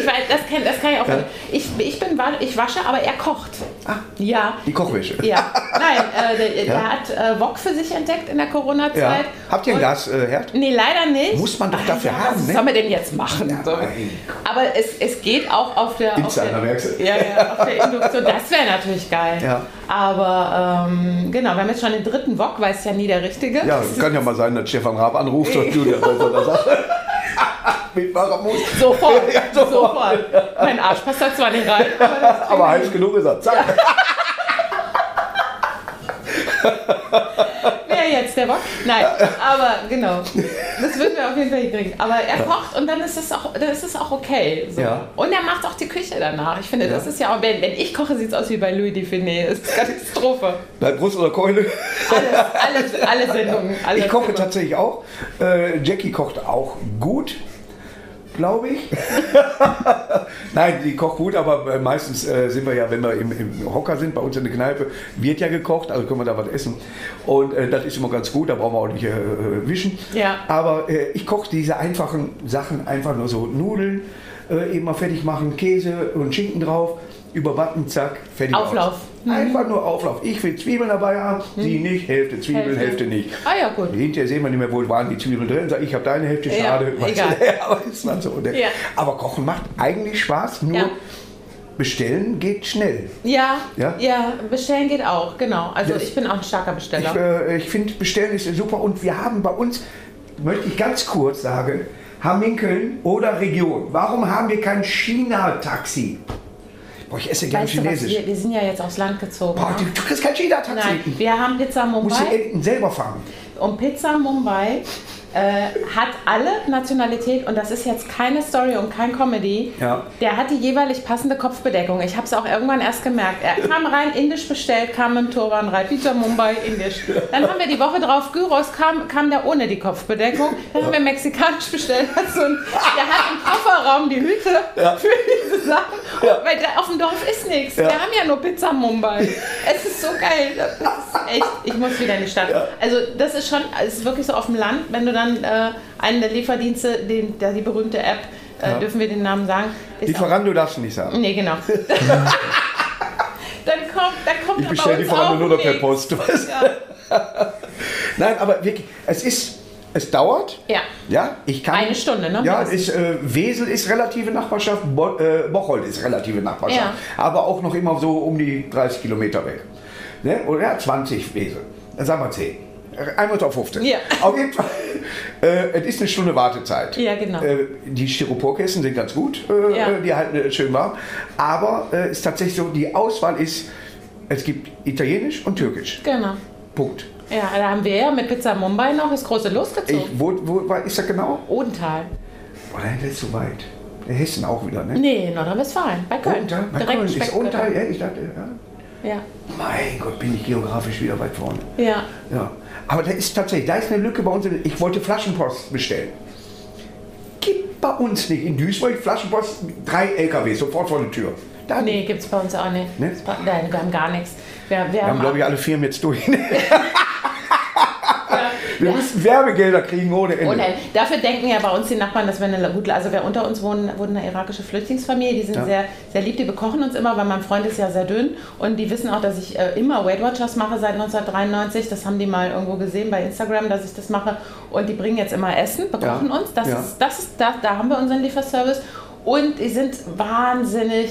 [SPEAKER 2] Ich weiß, das kann, das kann ich auch.
[SPEAKER 1] Ja.
[SPEAKER 2] Ich, ich, bin, ich wasche, aber er kocht.
[SPEAKER 1] Ah,
[SPEAKER 2] Ja.
[SPEAKER 1] die Kochwäsche.
[SPEAKER 2] Ja, nein, äh, der,
[SPEAKER 1] Ja.
[SPEAKER 2] der hat äh, Wok für sich entdeckt in der Corona-Zeit.
[SPEAKER 1] Ja. Habt ihr ein Gasherd?
[SPEAKER 2] Nee, leider nicht.
[SPEAKER 1] Muss man doch dafür
[SPEAKER 2] ja,
[SPEAKER 1] haben,
[SPEAKER 2] Was
[SPEAKER 1] ne?
[SPEAKER 2] soll man denn jetzt machen? So. Aber es, es geht auch auf der, auf der, ja, ja, auf der Induktion. Das wäre natürlich geil.
[SPEAKER 1] Ja.
[SPEAKER 2] Aber ähm, genau, wir haben jetzt schon den dritten Wok, weiß ja nie der Richtige.
[SPEAKER 1] Ja, kann ja mal sein, dass Stefan Raab anruft und Julia bei so einer Sache mitmachen muss.
[SPEAKER 2] Sofort,
[SPEAKER 1] Ja, sofort.
[SPEAKER 2] sofort. Mein Arsch passt da zwar nicht rein, aber das
[SPEAKER 1] Aber heiß genug ist er. Zack.
[SPEAKER 2] Wer jetzt, der Bock? Nein, aber genau. Das würden wir auf jeden Fall hinkriegen. Aber er kocht und dann ist es auch, dann ist es auch okay. So.
[SPEAKER 1] Ja.
[SPEAKER 2] Und er macht auch die Küche danach. Ich finde, das
[SPEAKER 1] Ja.
[SPEAKER 2] ist ja auch, wenn, wenn ich koche, sieht es aus wie bei Louis Define. Das ist Katastrophe.
[SPEAKER 1] Bei Brust oder Keule.
[SPEAKER 2] Alles, alles, alle Sendungen. Alles
[SPEAKER 1] Ich koche
[SPEAKER 2] immer.
[SPEAKER 1] tatsächlich auch. Äh, Jackie kocht auch gut, glaube ich. Nein, die kocht gut, aber äh, meistens äh, sind wir ja, wenn wir im, im Hocker sind, bei uns in der Kneipe, wird ja gekocht, also können wir da was essen. Und äh, das ist immer ganz gut, da brauchen wir auch nicht äh, wischen.
[SPEAKER 2] Ja.
[SPEAKER 1] Aber äh, ich koche diese einfachen Sachen, einfach nur so Nudeln, äh, eben mal fertig machen, Käse und Schinken drauf, überbacken, zack, fertig
[SPEAKER 2] Auflauf.
[SPEAKER 1] aus. Einfach nur Auflauf. Ich will Zwiebeln dabei haben, sie nicht, Hälfte Zwiebeln,
[SPEAKER 2] Hälfte.
[SPEAKER 1] Hälfte nicht.
[SPEAKER 2] Ah ja, gut.
[SPEAKER 1] Hinterher sehen wir nicht mehr, wo waren die Zwiebeln drin. Sag, ich habe deine Hälfte, schade.
[SPEAKER 2] Egal.
[SPEAKER 1] aber ist dann so. ne?
[SPEAKER 2] Ja.
[SPEAKER 1] Aber Kochen macht eigentlich Spaß, nur
[SPEAKER 2] Ja.
[SPEAKER 1] bestellen geht schnell.
[SPEAKER 2] Ja,
[SPEAKER 1] Ja?
[SPEAKER 2] ja, bestellen geht auch, genau. Also
[SPEAKER 1] Das-
[SPEAKER 2] ich bin auch ein starker Besteller.
[SPEAKER 1] Ich, äh, ich finde, bestellen ist super. Und wir haben bei uns, möchte ich ganz kurz sagen, Hamminkeln oder Region. Warum haben wir kein China-Taxi? Boah, ich esse gerne
[SPEAKER 2] du
[SPEAKER 1] Chinesisch.
[SPEAKER 2] wir, wir sind ja jetzt aufs Land gezogen.
[SPEAKER 1] Boah,
[SPEAKER 2] ne?
[SPEAKER 1] du, du kriegst kein China-Taxi.
[SPEAKER 2] Nein, wir haben Pizza
[SPEAKER 1] Musst
[SPEAKER 2] Mumbai
[SPEAKER 1] Enten selber fahren.
[SPEAKER 2] und Pizza Mumbai äh, hat alle Nationalität und das ist jetzt keine Story und kein Comedy.
[SPEAKER 1] Ja.
[SPEAKER 2] Der hat die jeweilig passende Kopfbedeckung. Ich habe es auch irgendwann erst gemerkt. Er kam rein, indisch bestellt, kam im Turban rein, Pizza Mumbai, indisch. Dann haben wir die Woche drauf Gyros, kam, kam der ohne die Kopfbedeckung. Dann haben wir mexikanisch bestellt. Hat so ein, der hat im Kofferraum die Hüte
[SPEAKER 1] Ja.
[SPEAKER 2] für diese Sachen.
[SPEAKER 1] Ja.
[SPEAKER 2] Weil da auf dem Dorf ist nichts. Wir haben ja nur Pizza Mumbai. Es ist so geil. Ist echt, ich muss wieder in die Stadt. Also das ist schon, es ist wirklich so auf dem Land, wenn du dann äh, einen der Lieferdienste, den, der, die berühmte App, äh,
[SPEAKER 1] Ja.
[SPEAKER 2] dürfen wir den Namen sagen?
[SPEAKER 1] Lieferando darfst du nicht sagen.
[SPEAKER 2] Nee, genau. dann kommt, dann kommt
[SPEAKER 1] Ich bestelle Lieferando nur noch per. Post.
[SPEAKER 2] Ja.
[SPEAKER 1] Nein, aber wirklich, es ist, es dauert.
[SPEAKER 2] ja.
[SPEAKER 1] Ja, ich kann.
[SPEAKER 2] Eine Stunde, ne?
[SPEAKER 1] Ja, ist, äh, Wesel ist relative Nachbarschaft, Bo äh, Bocholt ist relative Nachbarschaft. Aber auch noch immer so um die 30 Kilometer weg. Ne? Oder ja, 20 Wesel. Dann sagen wir 10. Einmal auf 15.
[SPEAKER 2] Ja.
[SPEAKER 1] Auf jeden Fall. Äh, es ist eine Stunde Wartezeit.
[SPEAKER 2] Ja, genau.
[SPEAKER 1] Äh, die Styroporkästen sind ganz gut. Äh,
[SPEAKER 2] Ja.
[SPEAKER 1] Die halten äh, schön warm. Aber es äh, ist tatsächlich so, die Auswahl ist, es gibt Italienisch und Türkisch.
[SPEAKER 2] Genau.
[SPEAKER 1] Punkt.
[SPEAKER 2] Ja, da haben wir ja mit Pizza Mumbai noch das große
[SPEAKER 1] Ich,
[SPEAKER 2] losgezogen.
[SPEAKER 1] wo, wo war- ist das genau?
[SPEAKER 2] Odental.
[SPEAKER 1] Oh, nein, das ist so weit. Hessen auch wieder, ne?
[SPEAKER 2] Nee, Nordrhein-Westfalen. Bei Köln.
[SPEAKER 1] Unter, bei
[SPEAKER 2] Direkt
[SPEAKER 1] Köln ist unter, ja, ich dachte, ja.
[SPEAKER 2] Ja.
[SPEAKER 1] Mein Gott, bin ich geografisch wieder weit vorne.
[SPEAKER 2] Ja.
[SPEAKER 1] Ja. Aber da ist tatsächlich, da ist eine Lücke bei uns. Ich wollte Flaschenpost bestellen. Gibt bei uns nicht. In Duisburg Flaschenpost, drei LKW, sofort vor der Tür. Da
[SPEAKER 2] Nee, gibt's bei uns auch nicht.
[SPEAKER 1] Ne?
[SPEAKER 2] Nein, wir haben gar nichts. Wir, wir
[SPEAKER 1] Wir haben,
[SPEAKER 2] haben,
[SPEAKER 1] glaube ich, alle Firmen jetzt durch.
[SPEAKER 2] ja,
[SPEAKER 1] Wir müssen Werbegelder kriegen ohne Ende.
[SPEAKER 2] Ohne, dafür denken ja bei uns die Nachbarn, dass wir eine gute, also wer unter uns wohnen, wohnt eine irakische Flüchtlingsfamilie, die sind
[SPEAKER 1] Ja.
[SPEAKER 2] sehr, sehr lieb, die bekochen uns immer, weil mein Freund ist ja sehr dünn und die wissen auch, dass ich äh, immer Weight Watchers mache seit 1993, das haben die mal irgendwo gesehen bei Instagram, dass ich das mache und die bringen jetzt immer Essen, bekochen
[SPEAKER 1] Ja.
[SPEAKER 2] uns, das
[SPEAKER 1] Ja.
[SPEAKER 2] ist, das ist, da, da haben wir unseren Lieferservice und die sind wahnsinnig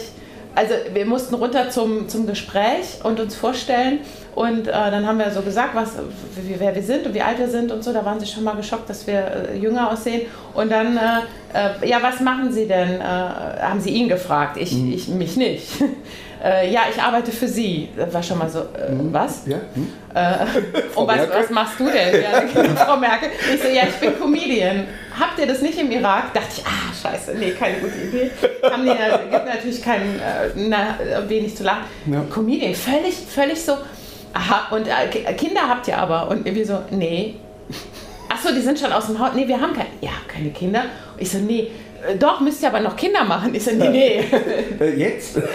[SPEAKER 2] also wir mussten runter zum, zum Gespräch und uns vorstellen und äh, dann haben wir so gesagt, was, wer wir sind und wie alt wir sind und so. Da waren sie schon mal geschockt, dass wir äh, jünger aussehen. Und dann, äh, äh, ja, was machen Sie denn? Äh, haben sie ihn gefragt, ich, ich mich nicht. äh, ja, ich arbeite für Sie. Das war schon mal so, äh, was?
[SPEAKER 1] Ja? Hm?
[SPEAKER 2] Und was,
[SPEAKER 1] Merkel?
[SPEAKER 2] was machst du denn? Ja, genau, Frau Merkel. Ich so, ja, ich bin Comedian. Habt ihr das nicht im Irak? Dachte ich, ah, scheiße, nee, keine gute Idee. Haben die, ja- gibt natürlich keinen, äh, na, wenig zu lachen.
[SPEAKER 1] Ja.
[SPEAKER 2] Comedian, völlig, völlig so, aha, und äh, Ki- Kinder habt ihr aber. Und irgendwie so, nee. Ach so, die sind schon aus dem Haus. Nee, wir haben keine, ja, keine Kinder. Und ich so, nee, äh, doch, müsst ihr aber noch Kinder machen. Ich so, nee, nee.
[SPEAKER 1] Äh, jetzt?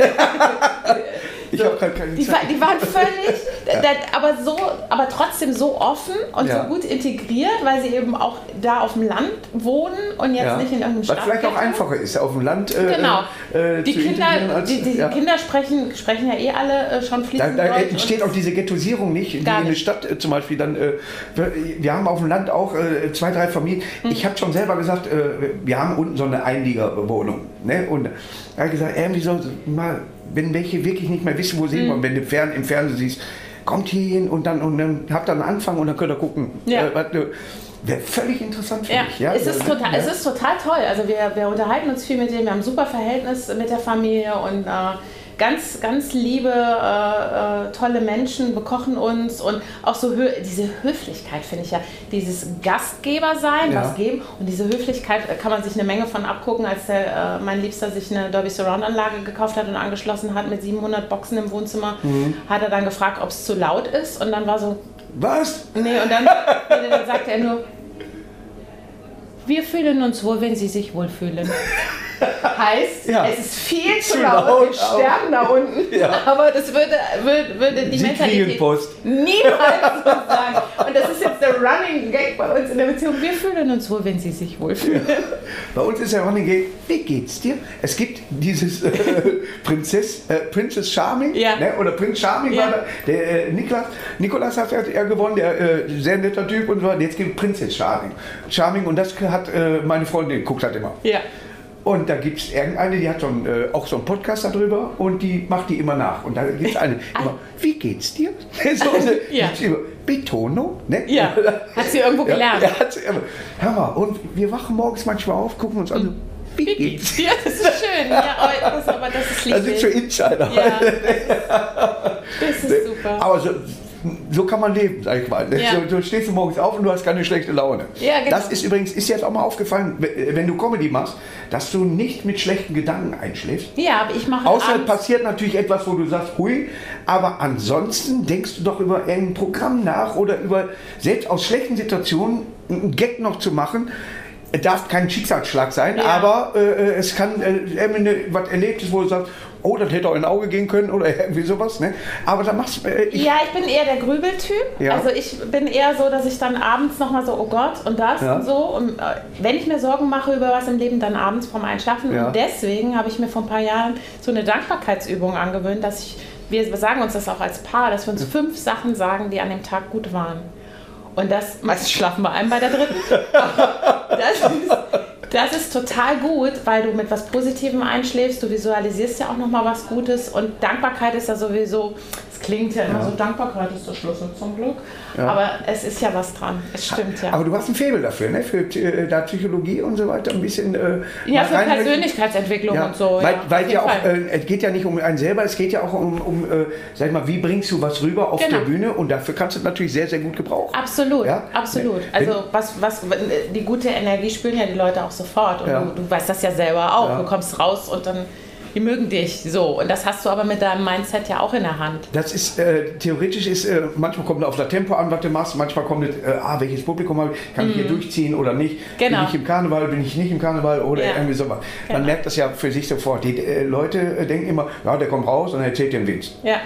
[SPEAKER 1] ich habe gerade keine
[SPEAKER 2] Die,
[SPEAKER 1] Zeit.
[SPEAKER 2] war, die waren völlig, da, da, aber so, aber trotzdem so offen und
[SPEAKER 1] Ja.
[SPEAKER 2] so gut integriert, weil sie eben auch da auf dem Land wohnen und jetzt
[SPEAKER 1] Ja.
[SPEAKER 2] nicht in irgendeinem
[SPEAKER 1] Was
[SPEAKER 2] Stadt.
[SPEAKER 1] vielleicht auch einfacher ist, auf dem Land. Äh,
[SPEAKER 2] Genau.
[SPEAKER 1] Äh,
[SPEAKER 2] Die
[SPEAKER 1] zu integrieren
[SPEAKER 2] Kinder,
[SPEAKER 1] als-
[SPEAKER 2] die, die
[SPEAKER 1] ja.
[SPEAKER 2] Kinder sprechen, sprechen ja eh alle äh, schon
[SPEAKER 1] Da,
[SPEAKER 2] fließend
[SPEAKER 1] da
[SPEAKER 2] Deutsch.
[SPEAKER 1] entsteht auch diese Ghettoisierung nicht, die in
[SPEAKER 2] Gar
[SPEAKER 1] der
[SPEAKER 2] nicht.
[SPEAKER 1] Stadt äh, zum Beispiel dann. Äh, wir, haben auf dem Land auch äh, zwei, drei Familien.
[SPEAKER 2] Hm.
[SPEAKER 1] Ich habe schon selber gesagt, äh, wir haben unten so eine Einliegerwohnung. Ne? Und er hat gesagt, irgendwie so mal, wenn welche wirklich nicht mehr wissen, wo sie
[SPEAKER 2] Hm.
[SPEAKER 1] und wenn du fern, im Fernsehen siehst, kommt hier hin und dann, und dann habt ihr einen Anfang und dann könnt ihr gucken.
[SPEAKER 2] Ja.
[SPEAKER 1] Äh, Wäre völlig interessant für
[SPEAKER 2] Ja,
[SPEAKER 1] mich. Ja?
[SPEAKER 2] es, ist total,
[SPEAKER 1] ja.
[SPEAKER 2] es ist total toll. Also wir, wir unterhalten uns viel mit denen, wir haben ein super Verhältnis mit der Familie und äh, ganz, ganz liebe, äh, äh, tolle Menschen bekochen uns und auch so hö diese Höflichkeit finde ich ja, dieses Gastgeber sein,
[SPEAKER 1] Ja.
[SPEAKER 2] was geben und diese Höflichkeit äh, kann man sich eine Menge von abgucken, als der, äh, mein Liebster sich eine Dolby Surround Anlage gekauft hat und angeschlossen hat mit 700 Boxen im Wohnzimmer,
[SPEAKER 1] Mhm.
[SPEAKER 2] hat er dann gefragt, ob es zu laut ist und dann war so,
[SPEAKER 1] Was?
[SPEAKER 2] Nee, und dann, nee, dann sagte er nur, wir fühlen uns wohl, wenn Sie sich wohlfühlen. Heißt,
[SPEAKER 1] Ja.
[SPEAKER 2] es ist viel zu laut, wir sterben da unten.
[SPEAKER 1] Ja.
[SPEAKER 2] Aber das würde, würde, würde die
[SPEAKER 1] Sie
[SPEAKER 2] Mentalität niemals so sagen. Und das ist jetzt der Running Gag bei uns in der Beziehung. Wir fühlen uns wohl, wenn Sie sich wohlfühlen.
[SPEAKER 1] Bei uns ist ja Running Gag, wie geht's dir? Es gibt dieses äh, Prinzess, äh, Princess Charming
[SPEAKER 2] Ja.
[SPEAKER 1] ne? oder Prinz Charming
[SPEAKER 2] Ja.
[SPEAKER 1] war da, der äh, Niklas, Nikolas hat er gewonnen, der äh, sehr netter Typ und so. Jetzt gibt Princess Charming. Charming und das hat äh, meine Freundin, guckt halt immer.
[SPEAKER 2] Ja.
[SPEAKER 1] Und da gibt es irgendeine, die hat so einen, äh, auch so einen Podcast darüber und die macht die immer nach. Und da gibt es eine, immer, wie geht's dir? so, eine-
[SPEAKER 2] Ja.
[SPEAKER 1] Betonung, ne?
[SPEAKER 2] Ja. Hat sie irgendwo gelernt.
[SPEAKER 1] Ja, hat sie. Hör mal, und wir wachen morgens manchmal auf, gucken uns an, wie
[SPEAKER 2] Wie
[SPEAKER 1] geht's?
[SPEAKER 2] dir? Das ist schön. Ja, aber das, aber das ist
[SPEAKER 1] Das sind so
[SPEAKER 2] lieblich.
[SPEAKER 1] Insider.
[SPEAKER 2] Ja, das ist, das ist super.
[SPEAKER 1] Aber so, so kann man leben, sag ich mal.
[SPEAKER 2] Ja.
[SPEAKER 1] So, so stehst du morgens auf und du hast keine schlechte Laune.
[SPEAKER 2] Ja, genau.
[SPEAKER 1] Das ist übrigens, ist jetzt auch mal aufgefallen, wenn du Comedy machst, dass du nicht mit schlechten Gedanken einschläfst.
[SPEAKER 2] Ja, aber ich mache
[SPEAKER 1] Außer
[SPEAKER 2] abends-
[SPEAKER 1] passiert natürlich etwas, wo du sagst, hui, aber ansonsten denkst du doch über irgendein Programm nach oder über, selbst aus schlechten Situationen einen Gag noch zu machen. Es darf kein Schicksalsschlag sein,
[SPEAKER 2] Ja.
[SPEAKER 1] aber äh, was kann äh, was Erlebtes, wo du sagst, oh, das hätte auch in ein Auge gehen können oder irgendwie sowas. Ne? Aber da machst du, äh, ich,
[SPEAKER 2] Ja, ich bin eher der Grübeltyp.
[SPEAKER 1] Ja.
[SPEAKER 2] Also ich bin eher so, dass ich dann abends nochmal so, oh Gott, und das
[SPEAKER 1] Ja.
[SPEAKER 2] und so. Und äh, wenn ich mir Sorgen mache über was im Leben, dann abends vorm Einschlafen.
[SPEAKER 1] Ja.
[SPEAKER 2] Und deswegen habe ich mir vor ein paar Jahren so eine Dankbarkeitsübung angewöhnt, dass ich, wir sagen uns das auch als Paar, dass wir uns fünf Sachen sagen, die an dem Tag gut waren. Und das, meistens schlafen wir ein bei der dritten. Das ist, das ist total gut, weil du mit was Positivem einschläfst. Du visualisierst ja auch nochmal was Gutes. Und Dankbarkeit ist ja sowieso, es klingt ja immer so, Dankbarkeit ist der Schlüssel zum Glück.
[SPEAKER 1] Ja.
[SPEAKER 2] Aber es ist ja was dran. Es stimmt ja.
[SPEAKER 1] aber du hast ein Faible dafür, ne? für äh, da Psychologie und so weiter, ein bisschen. Äh,
[SPEAKER 2] ja, für Persönlichkeitsentwicklung
[SPEAKER 1] Ja,
[SPEAKER 2] und so.
[SPEAKER 1] weil,
[SPEAKER 2] ja,
[SPEAKER 1] weil ja auch, äh, es geht ja nicht um einen selber, es geht ja auch um, um äh, sag ich mal, wie bringst du was rüber auf
[SPEAKER 2] Genau.
[SPEAKER 1] der Bühne und dafür kannst du es natürlich sehr, sehr gut gebrauchen.
[SPEAKER 2] Absolut,
[SPEAKER 1] Ja?
[SPEAKER 2] absolut. Also was, was, die gute Energie spüren ja die Leute auch sofort. Und
[SPEAKER 1] Ja.
[SPEAKER 2] du, du weißt das ja selber auch.
[SPEAKER 1] Ja.
[SPEAKER 2] Du kommst raus und dann, die mögen dich so. Und das hast du aber mit deinem Mindset ja auch in der Hand.
[SPEAKER 1] Das ist, äh, theoretisch ist, äh, manchmal kommt auf das Tempo an, was du machst, manchmal kommt es, äh, ah, welches Publikum habe ich, kann ich hier durchziehen oder nicht,
[SPEAKER 2] Mhm. Genau.
[SPEAKER 1] bin ich im Karneval, bin ich nicht im Karneval oder
[SPEAKER 2] Ja.
[SPEAKER 1] irgendwie sowas. Man
[SPEAKER 2] Genau.
[SPEAKER 1] merkt das ja für sich sofort. Die äh, Leute äh, denken immer, ja, der kommt raus und erzählt den Witz.
[SPEAKER 2] Ja.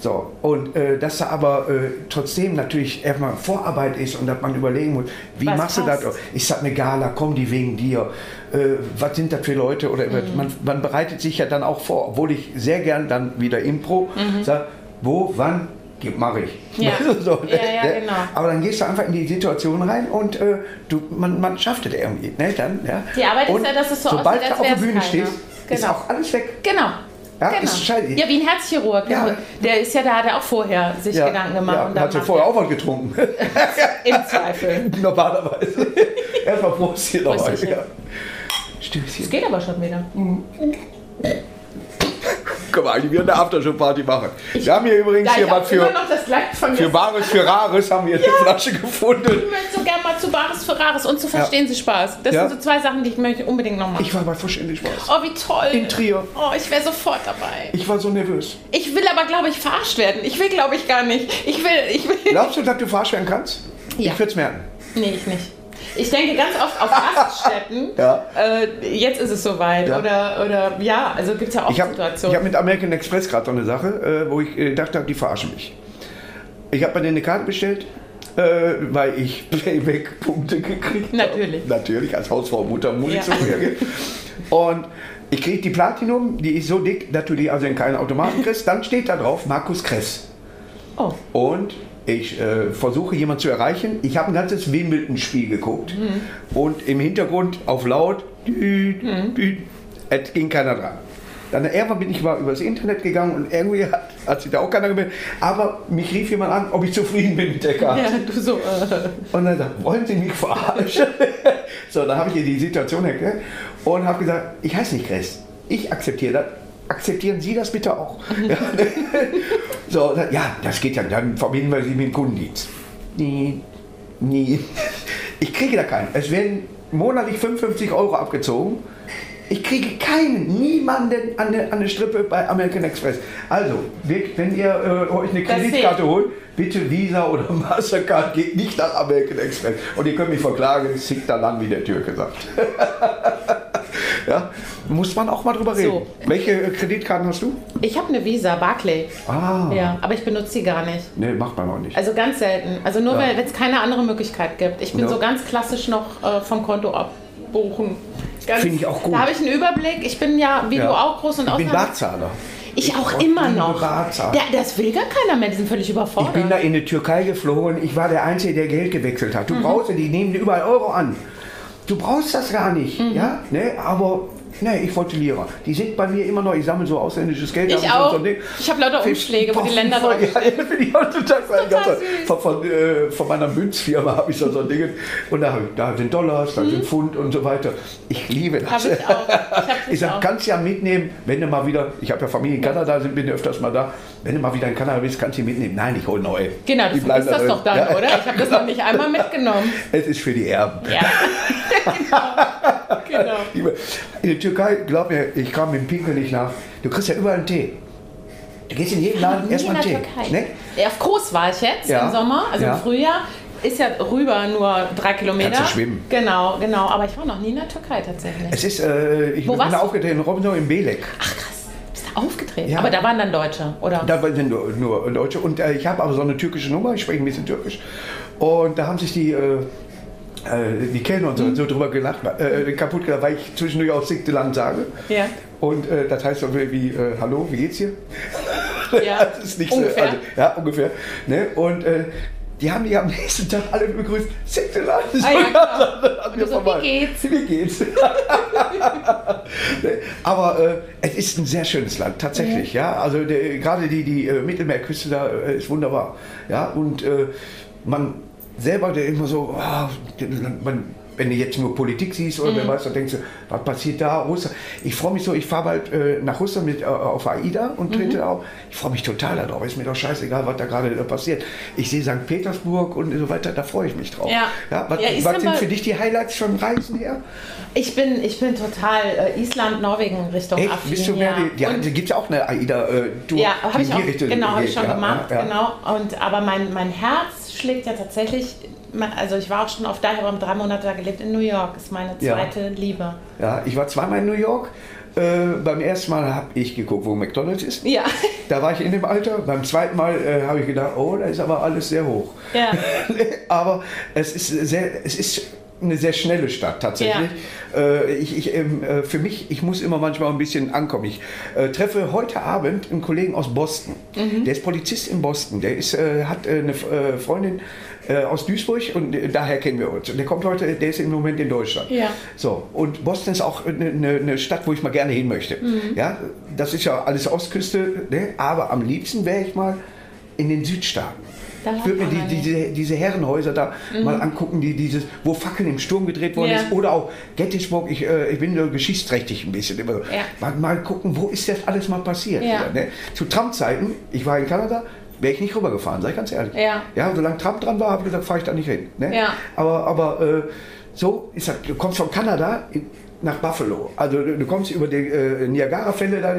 [SPEAKER 1] So, und äh, dass da aber äh, trotzdem natürlich erstmal Vorarbeit ist und dass man überlegen muss, wie
[SPEAKER 2] Was
[SPEAKER 1] machst du
[SPEAKER 2] passt?
[SPEAKER 1] das? Ist das eine Gala? Kommen die wegen dir? Äh, was sind das für Leute? Oder
[SPEAKER 2] Mhm.
[SPEAKER 1] man, man bereitet sich ja dann auch vor, obwohl ich sehr gern dann wieder Impro sage, wo, wann, mache ich.
[SPEAKER 2] Mhm. Ja.
[SPEAKER 1] so,
[SPEAKER 2] Ja, ja,
[SPEAKER 1] ne?
[SPEAKER 2] genau.
[SPEAKER 1] Aber dann gehst du einfach in die Situation rein und äh, du, man, man schafft es irgendwie. Ne? Dann, ja.
[SPEAKER 2] Die Arbeit ist
[SPEAKER 1] und
[SPEAKER 2] ja, dass es so
[SPEAKER 1] sobald
[SPEAKER 2] aussieht,
[SPEAKER 1] du
[SPEAKER 2] als
[SPEAKER 1] auf der Bühne
[SPEAKER 2] keiner.
[SPEAKER 1] stehst, ist
[SPEAKER 2] Genau.
[SPEAKER 1] auch alles weg.
[SPEAKER 2] Genau.
[SPEAKER 1] Ja,
[SPEAKER 2] genau.
[SPEAKER 1] ist scheiße.
[SPEAKER 2] ja, wie ein Herzchirurg.
[SPEAKER 1] Ja.
[SPEAKER 2] Der ist ja, da hat er auch vorher sich Gedanken gemacht.
[SPEAKER 1] Ja,
[SPEAKER 2] und
[SPEAKER 1] hat
[SPEAKER 2] macht
[SPEAKER 1] vorher
[SPEAKER 2] er-
[SPEAKER 1] auch was getrunken.
[SPEAKER 2] Im Zweifel.
[SPEAKER 1] Normalerweise. Erstmal Prost hier noch.
[SPEAKER 2] Prösterchen.
[SPEAKER 1] Ja. Stößchen.
[SPEAKER 2] Es geht aber schon wieder.
[SPEAKER 1] Können wir eigentlich wieder eine Aftershow-Party machen. Wir haben hier übrigens
[SPEAKER 2] Ja,
[SPEAKER 1] hier
[SPEAKER 2] ich
[SPEAKER 1] was für, für. Bares für Rares haben wir eine Flasche gefunden.
[SPEAKER 2] Ich möchte so gerne mal zu Bares für Rares und zu Verstehen Sie Spaß. Das
[SPEAKER 1] Ja.
[SPEAKER 2] sind so zwei Sachen, die ich möchte unbedingt noch machen.
[SPEAKER 1] Ich war bei Verständlich Spaß.
[SPEAKER 2] oh, wie toll.
[SPEAKER 1] In Trier.
[SPEAKER 2] Oh, ich wäre sofort dabei.
[SPEAKER 1] Ich war so nervös.
[SPEAKER 2] Ich will aber, glaube ich, verarscht werden. Ich will, glaube ich, gar nicht. Ich will, ich will.
[SPEAKER 1] Glaubst du, dass du verarscht werden kannst?
[SPEAKER 2] Ja.
[SPEAKER 1] Ich würde es merken.
[SPEAKER 2] Nee, ich nicht. Ich denke ganz oft auf Raststätten.
[SPEAKER 1] Ja.
[SPEAKER 2] Äh, jetzt ist es soweit.
[SPEAKER 1] Ja.
[SPEAKER 2] Oder, oder ja, also gibt es ja auch
[SPEAKER 1] Ich habe
[SPEAKER 2] Situationen.
[SPEAKER 1] hab mit American Express gerade so eine Sache, äh, wo ich äh, dachte, die verarschen mich. Ich habe bei denen eine Karte bestellt, äh, weil ich Playback-Punkte gekriegt habe.
[SPEAKER 2] Natürlich.
[SPEAKER 1] Natürlich, als Hausfrau, Mutter muss
[SPEAKER 2] Ja.
[SPEAKER 1] ich so reagieren. Und ich kriege die Platinum, die ist so dick, dass du die also in keinen Automaten kriegst. Dann steht da drauf Markus Kress.
[SPEAKER 2] oh,
[SPEAKER 1] Und ich äh, versuche jemanden zu erreichen. Ich habe ein ganzes Wimbledon-Spiel geguckt. Und im Hintergrund auf laut, düt, düt, es ging keiner dran. Dann irgendwann bin ich mal übers Internet gegangen und irgendwie hat, hat sich da auch keiner gemeldet. Aber mich rief jemand an, ob ich zufrieden bin mit der Karte.
[SPEAKER 2] ja, du so. Äh.
[SPEAKER 1] Und dann sagt, wollen Sie mich verarschen? so, dann habe ich ihr die Situation erklärt und habe gesagt, ich heiße nicht Chris. Ich akzeptiere das. Akzeptieren Sie das bitte auch? ja, so, dann, ja, das geht ja. Dann verbinden wir Sie mit dem Kundendienst. Nie, nie. Ich kriege da keinen. Es werden monatlich 55 Euro abgezogen. Ich kriege keinen, niemanden an der, an der Strippe bei American Express. Also, wenn ihr äh, euch eine Kreditkarte holt, bitte Visa oder Mastercard, geht nicht nach American Express. Und ihr könnt mich verklagen, es zickt da lang, wie der Türke sagt. ja, muss man auch mal drüber reden.
[SPEAKER 2] So.
[SPEAKER 1] Welche äh, Kreditkarten hast du?
[SPEAKER 2] Ich habe eine Visa, Barclay.
[SPEAKER 1] Ah,
[SPEAKER 2] Ja, aber ich benutze sie gar nicht.
[SPEAKER 1] nee, macht man auch nicht.
[SPEAKER 2] Also ganz selten. Also nur,
[SPEAKER 1] Ja.
[SPEAKER 2] weil wenn es keine andere Möglichkeit gibt. Ich bin
[SPEAKER 1] Ja.
[SPEAKER 2] so ganz klassisch noch äh, vom Konto abbuchen.
[SPEAKER 1] Finde ich auch gut.
[SPEAKER 2] Da habe ich einen Überblick. Ich bin ja, wie
[SPEAKER 1] Ja.
[SPEAKER 2] du auch, groß und
[SPEAKER 1] ich bin Barzahler.
[SPEAKER 2] Ich auch
[SPEAKER 1] Ich
[SPEAKER 2] immer
[SPEAKER 1] liebe
[SPEAKER 2] noch. Der, das will gar keiner mehr. Die sind völlig
[SPEAKER 1] Ich
[SPEAKER 2] überfordert.
[SPEAKER 1] bin da in die Türkei geflogen. Ich war der Einzige, der Geld gewechselt hat. Du
[SPEAKER 2] Mhm.
[SPEAKER 1] brauchst, die nehmen überall Euro an. Du brauchst das gar nicht.
[SPEAKER 2] Mhm.
[SPEAKER 1] Ja? Ne? Aber Nee, ich wollte Lira. Die sind bei mir immer noch, ich sammle so ausländisches Geld.
[SPEAKER 2] Ich
[SPEAKER 1] hab
[SPEAKER 2] auch.
[SPEAKER 1] So Ding.
[SPEAKER 2] Ich habe lauter Umschläge, wo die Länder drauf
[SPEAKER 1] Ja, finde ich auch total,
[SPEAKER 2] Total
[SPEAKER 1] von, von, äh, von meiner Münzfirma habe ich so, so ein Ding. Und da, da sind Dollars, da sind Pfund und so weiter. Ich liebe das.
[SPEAKER 2] Mhm. ich auch. Ich, hab das
[SPEAKER 1] Ich sag,
[SPEAKER 2] auch.
[SPEAKER 1] kannst ja mitnehmen, wenn du mal wieder, ich habe ja Familie in Kanada, sind- bin öfters mal da, wenn du mal wieder in Kanada bist, kannst du die mitnehmen. Nein, ich hole neue.
[SPEAKER 2] Genau,
[SPEAKER 1] bleiben
[SPEAKER 2] vergisst das
[SPEAKER 1] da
[SPEAKER 2] doch dann,
[SPEAKER 1] drin. Ja.
[SPEAKER 2] oder? Ich habe das noch nicht einmal mitgenommen.
[SPEAKER 1] Es ist für die Erben.
[SPEAKER 2] Ja. genau. Genau.
[SPEAKER 1] In der Türkei, glaub mir, ich kam mit dem Pinkel nicht nach. Du kriegst ja überall einen Tee. Du gehst in jeden Laden erstmal
[SPEAKER 2] in
[SPEAKER 1] einen
[SPEAKER 2] der
[SPEAKER 1] Tee.
[SPEAKER 2] Türkei.
[SPEAKER 1] Ne?
[SPEAKER 2] Ja, auf Kos war ich jetzt
[SPEAKER 1] Ja.
[SPEAKER 2] im Sommer, also
[SPEAKER 1] Ja.
[SPEAKER 2] im Frühjahr. Ist ja rüber nur drei Kilometer.
[SPEAKER 1] Kannst du schwimmen.
[SPEAKER 2] Genau, genau. Aber ich war noch nie in der Türkei tatsächlich.
[SPEAKER 1] Es ist, äh, ich
[SPEAKER 2] Wo
[SPEAKER 1] bin
[SPEAKER 2] warst
[SPEAKER 1] da
[SPEAKER 2] du?
[SPEAKER 1] aufgetreten in Robinson in Belek.
[SPEAKER 2] Ach krass, bist du aufgetreten?
[SPEAKER 1] Ja.
[SPEAKER 2] Aber da waren dann Deutsche, oder?
[SPEAKER 1] Da sind nur, nur Deutsche. Und äh, ich habe aber so eine türkische Nummer, ich spreche ein bisschen türkisch. Und da haben sich die, äh, die Kellner und so, so drüber gelacht, äh, kaputt gelacht, weil ich zwischendurch auch siebte Land sage.
[SPEAKER 2] Ja.
[SPEAKER 1] Und äh, das heißt so wie, äh, hallo, wie geht's dir?
[SPEAKER 2] Ja,
[SPEAKER 1] das ist nicht
[SPEAKER 2] ungefähr.
[SPEAKER 1] so. Also, ja, ungefähr. Ne? Und äh, die haben mich am nächsten Tag alle begrüßt. Siebte Land.
[SPEAKER 2] Ah, ja, du so, wie geht's?
[SPEAKER 1] Wie geht's? Ne? Aber äh, es ist ein sehr schönes Land, tatsächlich. Ja, also der, gerade die, die äh, Mittelmeerküste da äh, ist wunderbar. Ja, und äh, man selber, der immer so, ah, man, wenn du jetzt nur Politik siehst oder wer
[SPEAKER 2] Mhm.
[SPEAKER 1] weiß, dann denkst du, was passiert da? Russland. Ich freue mich so, ich fahre bald äh, nach Russland mit, äh, auf AIDA und trete
[SPEAKER 2] Mhm.
[SPEAKER 1] auf. Ich freue mich total darauf. Ist mir doch scheißegal, was da gerade äh, passiert. Ich sehe St. Petersburg und so weiter, da freue ich mich drauf.
[SPEAKER 2] Ja.
[SPEAKER 1] was,
[SPEAKER 2] Ja,
[SPEAKER 1] was sind für dich die Highlights vom Reisen her?
[SPEAKER 2] Ich bin, ich bin total äh, Island, Norwegen Richtung
[SPEAKER 1] Echt?
[SPEAKER 2] affin.
[SPEAKER 1] Bist du mehr
[SPEAKER 2] ja.
[SPEAKER 1] ja, da gibt es ja auch eine AIDA-Tour.
[SPEAKER 2] Ja, habe ich auch, genau, habe ich schon
[SPEAKER 1] ja,
[SPEAKER 2] gemacht,
[SPEAKER 1] ja, ja.
[SPEAKER 2] genau. Und, aber mein, mein Herz schlägt ja tatsächlich, also ich war auch schon auf da, ich habe drei Monate da gelebt in New York, ist meine
[SPEAKER 1] Ja.
[SPEAKER 2] zweite Liebe.
[SPEAKER 1] Ja, ich war zweimal in New York. Äh, beim ersten Mal habe ich geguckt, wo McDonalds ist.
[SPEAKER 2] Ja,
[SPEAKER 1] Da war ich in dem Alter. Beim zweiten Mal äh, habe ich gedacht, oh, da ist aber alles sehr hoch.
[SPEAKER 2] ja,
[SPEAKER 1] aber es ist sehr, es ist eine sehr schnelle Stadt tatsächlich. Äh, ich, ich, ähm, äh, für mich, ich muss immer manchmal ein bisschen ankommen. Ich äh, treffe heute Abend einen Kollegen aus Boston.
[SPEAKER 2] Mhm.
[SPEAKER 1] Der ist Polizist in Boston. Der ist, äh, hat äh, eine äh, Freundin aus Duisburg und daher kennen wir uns. Und der kommt heute, der ist im Moment in Deutschland.
[SPEAKER 2] Ja.
[SPEAKER 1] So, und Boston ist auch eine, eine, eine Stadt, wo ich mal gerne hin möchte.
[SPEAKER 2] Mhm.
[SPEAKER 1] Ja, das ist ja alles Ostküste, ne? aber am liebsten wäre ich mal in den Südstaaten. Ich würde mir die,
[SPEAKER 2] mal
[SPEAKER 1] diese, diese Herrenhäuser da mal angucken, die dieses, wo Fackeln im Sturm gedreht worden
[SPEAKER 2] Ja.
[SPEAKER 1] ist. Oder auch Gettysburg, ich, äh, ich bin so geschichtsträchtig ein bisschen. Immer so.
[SPEAKER 2] Ja.
[SPEAKER 1] mal, mal gucken, wo ist das alles mal passiert. Wieder, ne? Zu Trump-Zeiten, ich war in Kanada, wäre ich nicht rübergefahren, sag ich ganz ehrlich.
[SPEAKER 2] Ja.
[SPEAKER 1] ja solange Trump dran war, habe ich gesagt, fahre ich da nicht hin. Ne?
[SPEAKER 2] Ja.
[SPEAKER 1] Aber, aber äh, so ist das. Du kommst von Kanada in, nach Buffalo. Also du, du kommst über die äh, Niagara-Fälle da,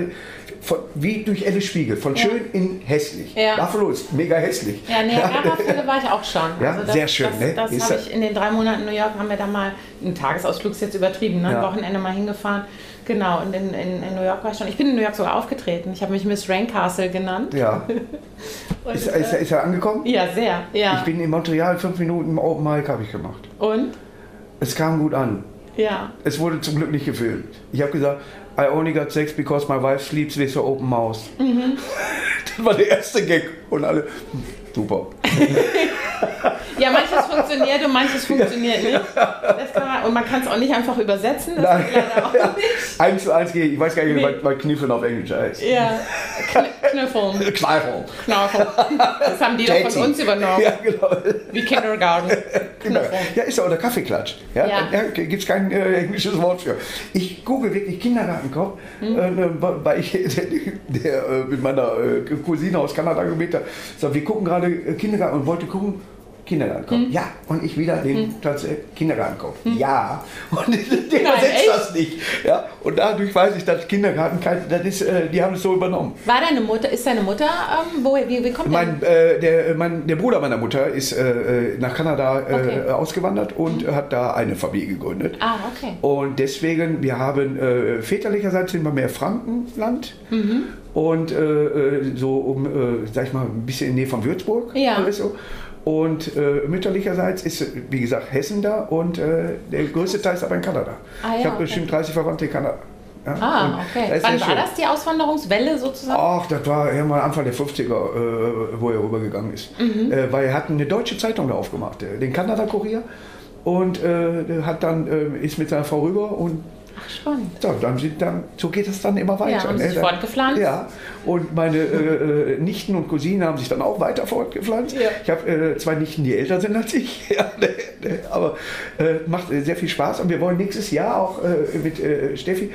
[SPEAKER 1] von, wie durch Alice Spiegel, von
[SPEAKER 2] Ja.
[SPEAKER 1] schön in hässlich.
[SPEAKER 2] Ja.
[SPEAKER 1] Buffalo ist mega hässlich.
[SPEAKER 2] ja, Niagara-Fälle war ich auch schon. Also
[SPEAKER 1] Ja, sehr schön,
[SPEAKER 2] Das,
[SPEAKER 1] ne?
[SPEAKER 2] das
[SPEAKER 1] Ist
[SPEAKER 2] habe
[SPEAKER 1] ja-
[SPEAKER 2] ich in den drei Monaten in New York, haben wir da mal, ein Tagesausflug ist jetzt übertrieben, ne?
[SPEAKER 1] Ja.
[SPEAKER 2] ein Wochenende mal hingefahren. Genau, und in, in, in New York war ich schon. Ich bin in New York sogar aufgetreten. Ich habe mich Miss Raincastle genannt.
[SPEAKER 1] Ja. Ist, ist, ist er angekommen?
[SPEAKER 2] ja, sehr. Ja.
[SPEAKER 1] Ich bin in Montreal fünf Minuten im Open Mic habe ich gemacht.
[SPEAKER 2] und?
[SPEAKER 1] Es kam gut an.
[SPEAKER 2] Ja.
[SPEAKER 1] Es wurde zum Glück nicht gefilmt. Ich habe gesagt, I only got sex because my wife sleeps with her open mouth.
[SPEAKER 2] Mhm.
[SPEAKER 1] Das war der erste Gag und alle, super.
[SPEAKER 2] Ja, manches funktioniert und manches funktioniert nicht. Man, und man kann es auch nicht einfach übersetzen. Das
[SPEAKER 1] Nein.
[SPEAKER 2] geht leider auch nicht.
[SPEAKER 1] Eins zu eins gehe ich, weiß gar nicht,
[SPEAKER 2] Nee.
[SPEAKER 1] was Kniffeln auf Englisch heißt.
[SPEAKER 2] Ja, Kn Knüffeln,
[SPEAKER 1] Kneifeln.
[SPEAKER 2] Knaufeln. Das haben die doch von uns übernommen.
[SPEAKER 1] Ja, genau.
[SPEAKER 2] Wie Kindergarten.
[SPEAKER 1] Genau.
[SPEAKER 2] Knüffeln.
[SPEAKER 1] Ja, ist ja auch der Kaffeeklatsch. Ja,
[SPEAKER 2] Ja.
[SPEAKER 1] ja. gibt es kein äh, englisches Wort für. Ich google wirklich Kindergartenkopf,
[SPEAKER 2] Mhm.
[SPEAKER 1] äh, weil ich der, der äh, mit meiner äh, Cousine aus Kanada gemäht habe. So, wir gucken gerade äh, Kindergarten und wollte gucken. Kindergartenkopf.
[SPEAKER 2] Mhm.
[SPEAKER 1] Ja, und ich wieder den Platz äh, Kindergartenkopf. Ja. Und der übersetzt
[SPEAKER 2] echt?
[SPEAKER 1] das nicht. Ja, und dadurch weiß ich, dass Kindergarten kein, das ist, äh, die haben es so übernommen.
[SPEAKER 2] War deine Mutter, ist deine Mutter, ähm, wo, wie, wie kommt
[SPEAKER 1] Mein, äh, der, mein, der Bruder meiner Mutter ist äh, äh, nach Kanada äh,
[SPEAKER 2] Okay.
[SPEAKER 1] Ausgewandert und hat da eine Familie gegründet.
[SPEAKER 2] Ah, okay.
[SPEAKER 1] Und deswegen, wir haben äh, väterlicherseits sind wir mehr Frankenland
[SPEAKER 2] Mhm.
[SPEAKER 1] und äh, äh, so um, äh, sag ich mal, ein bisschen in der Nähe von Würzburg.
[SPEAKER 2] Ja.
[SPEAKER 1] Alles so. Und äh, mütterlicherseits ist, wie gesagt, Hessen da und äh, der größte Teil ist aber in Kanada.
[SPEAKER 2] Ah, ja,
[SPEAKER 1] ich habe
[SPEAKER 2] okay.
[SPEAKER 1] bestimmt 30 Verwandte in Kanada. Ja,
[SPEAKER 2] Ah, okay. Wann war
[SPEAKER 1] schön.
[SPEAKER 2] das, die Auswanderungswelle sozusagen?
[SPEAKER 1] Ach, das war ja mal Anfang der 50er, äh, wo er rübergegangen ist.
[SPEAKER 2] Mhm.
[SPEAKER 1] Äh, weil er hat eine deutsche Zeitung da aufgemacht, äh, den Kanada-Kurier. Und äh, hat dann, äh, ist mit seiner Frau rüber und
[SPEAKER 2] Ach, spannend.
[SPEAKER 1] So, dann sind dann, so geht es dann immer weiter.
[SPEAKER 2] Ja, haben
[SPEAKER 1] ne?
[SPEAKER 2] sich fortgepflanzt.
[SPEAKER 1] Ja, und meine äh, äh, Nichten und Cousinen haben sich dann auch weiter fortgepflanzt.
[SPEAKER 2] Ja.
[SPEAKER 1] Ich habe äh, zwei Nichten, die älter sind als ich, ja, ne, ne, aber äh, macht äh, sehr viel Spaß und wir wollen nächstes Jahr auch äh, mit Steffi,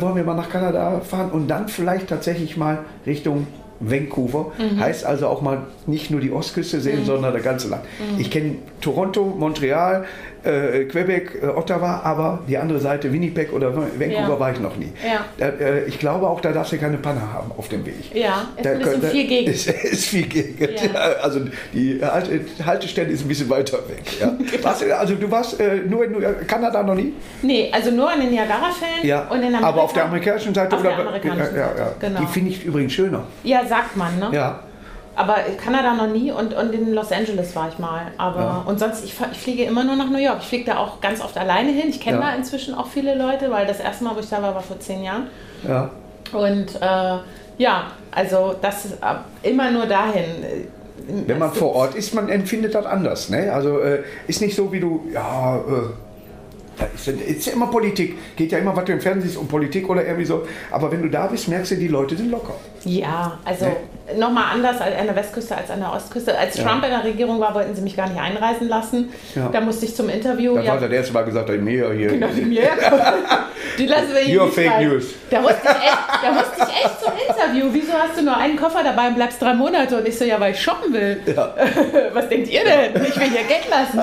[SPEAKER 1] wollen wir mal nach Kanada fahren und dann vielleicht tatsächlich mal Richtung Vancouver.
[SPEAKER 2] Mhm.
[SPEAKER 1] Heißt also auch mal nicht nur die Ostküste sehen, sondern das ganze Land. Ich kenne Toronto, Montreal, äh, Quebec, äh, Ottawa, aber die andere Seite, Winnipeg oder Vancouver,
[SPEAKER 2] Ja.
[SPEAKER 1] war ich noch nie.
[SPEAKER 2] Ja.
[SPEAKER 1] Da, äh, ich glaube auch, da darfst du keine Panne haben auf dem Weg.
[SPEAKER 2] Ja, ist
[SPEAKER 1] Da
[SPEAKER 2] bisschen
[SPEAKER 1] könnte-
[SPEAKER 2] viel gegen.
[SPEAKER 1] Ist, ist viel gegen.
[SPEAKER 2] Ja.
[SPEAKER 1] Also die Halte, Haltestelle ist ein bisschen weiter weg. Ja. Warst du- also du warst äh, nur in Kanada noch nie?
[SPEAKER 2] Nee, also nur in den Niagara-Fällen
[SPEAKER 1] Ja.
[SPEAKER 2] und in Amerika.
[SPEAKER 1] Aber auf der amerikanischen Seite
[SPEAKER 2] Auf
[SPEAKER 1] oder?
[SPEAKER 2] der amerikanischen. Seite, genau.
[SPEAKER 1] Die finde ich übrigens schöner.
[SPEAKER 2] Ja, sagt man, ne?
[SPEAKER 1] Ja.
[SPEAKER 2] Aber Kanada noch nie und, und in Los Angeles war ich mal. Aber
[SPEAKER 1] Ja.
[SPEAKER 2] und sonst, ich, ich fliege immer nur nach New York. Ich fliege da auch ganz oft alleine hin. Ich kenne
[SPEAKER 1] Ja.
[SPEAKER 2] da inzwischen auch viele Leute, weil das erste Mal, wo ich da war, war vor zehn Jahren.
[SPEAKER 1] Ja.
[SPEAKER 2] Und äh, ja, also das ist äh, immer nur dahin.
[SPEAKER 1] Wenn man vor Ort ist, man empfindet das anders. Ne? Also äh, ist nicht so wie du, ja, äh, ist ja immer Politik. Geht ja immer, was du im Fernsehen siehst, um Politik oder irgendwie so. Aber wenn du da bist, merkst du, die Leute sind locker.
[SPEAKER 2] Ja, also
[SPEAKER 1] Ne?
[SPEAKER 2] Nochmal anders als an der Westküste als an der Ostküste. Als
[SPEAKER 1] Ja.
[SPEAKER 2] Trump in der Regierung war, wollten sie mich gar nicht einreisen lassen.
[SPEAKER 1] Ja.
[SPEAKER 2] Da musste ich zum Interview.
[SPEAKER 1] Da
[SPEAKER 2] ja,
[SPEAKER 1] war der erste Mal gesagt, hat, nee, hier.
[SPEAKER 2] Genau, die mir. Die lassen wir hier
[SPEAKER 1] Your
[SPEAKER 2] nicht
[SPEAKER 1] fake
[SPEAKER 2] rein.
[SPEAKER 1] news.
[SPEAKER 2] Da musste, ich echt, da musste ich echt zum Interview. Wieso hast du nur einen Koffer dabei und bleibst drei Monate? Und ich so, ja, weil ich shoppen will.
[SPEAKER 1] Ja.
[SPEAKER 2] Was denkt ihr denn? Ich will hier Geld lassen.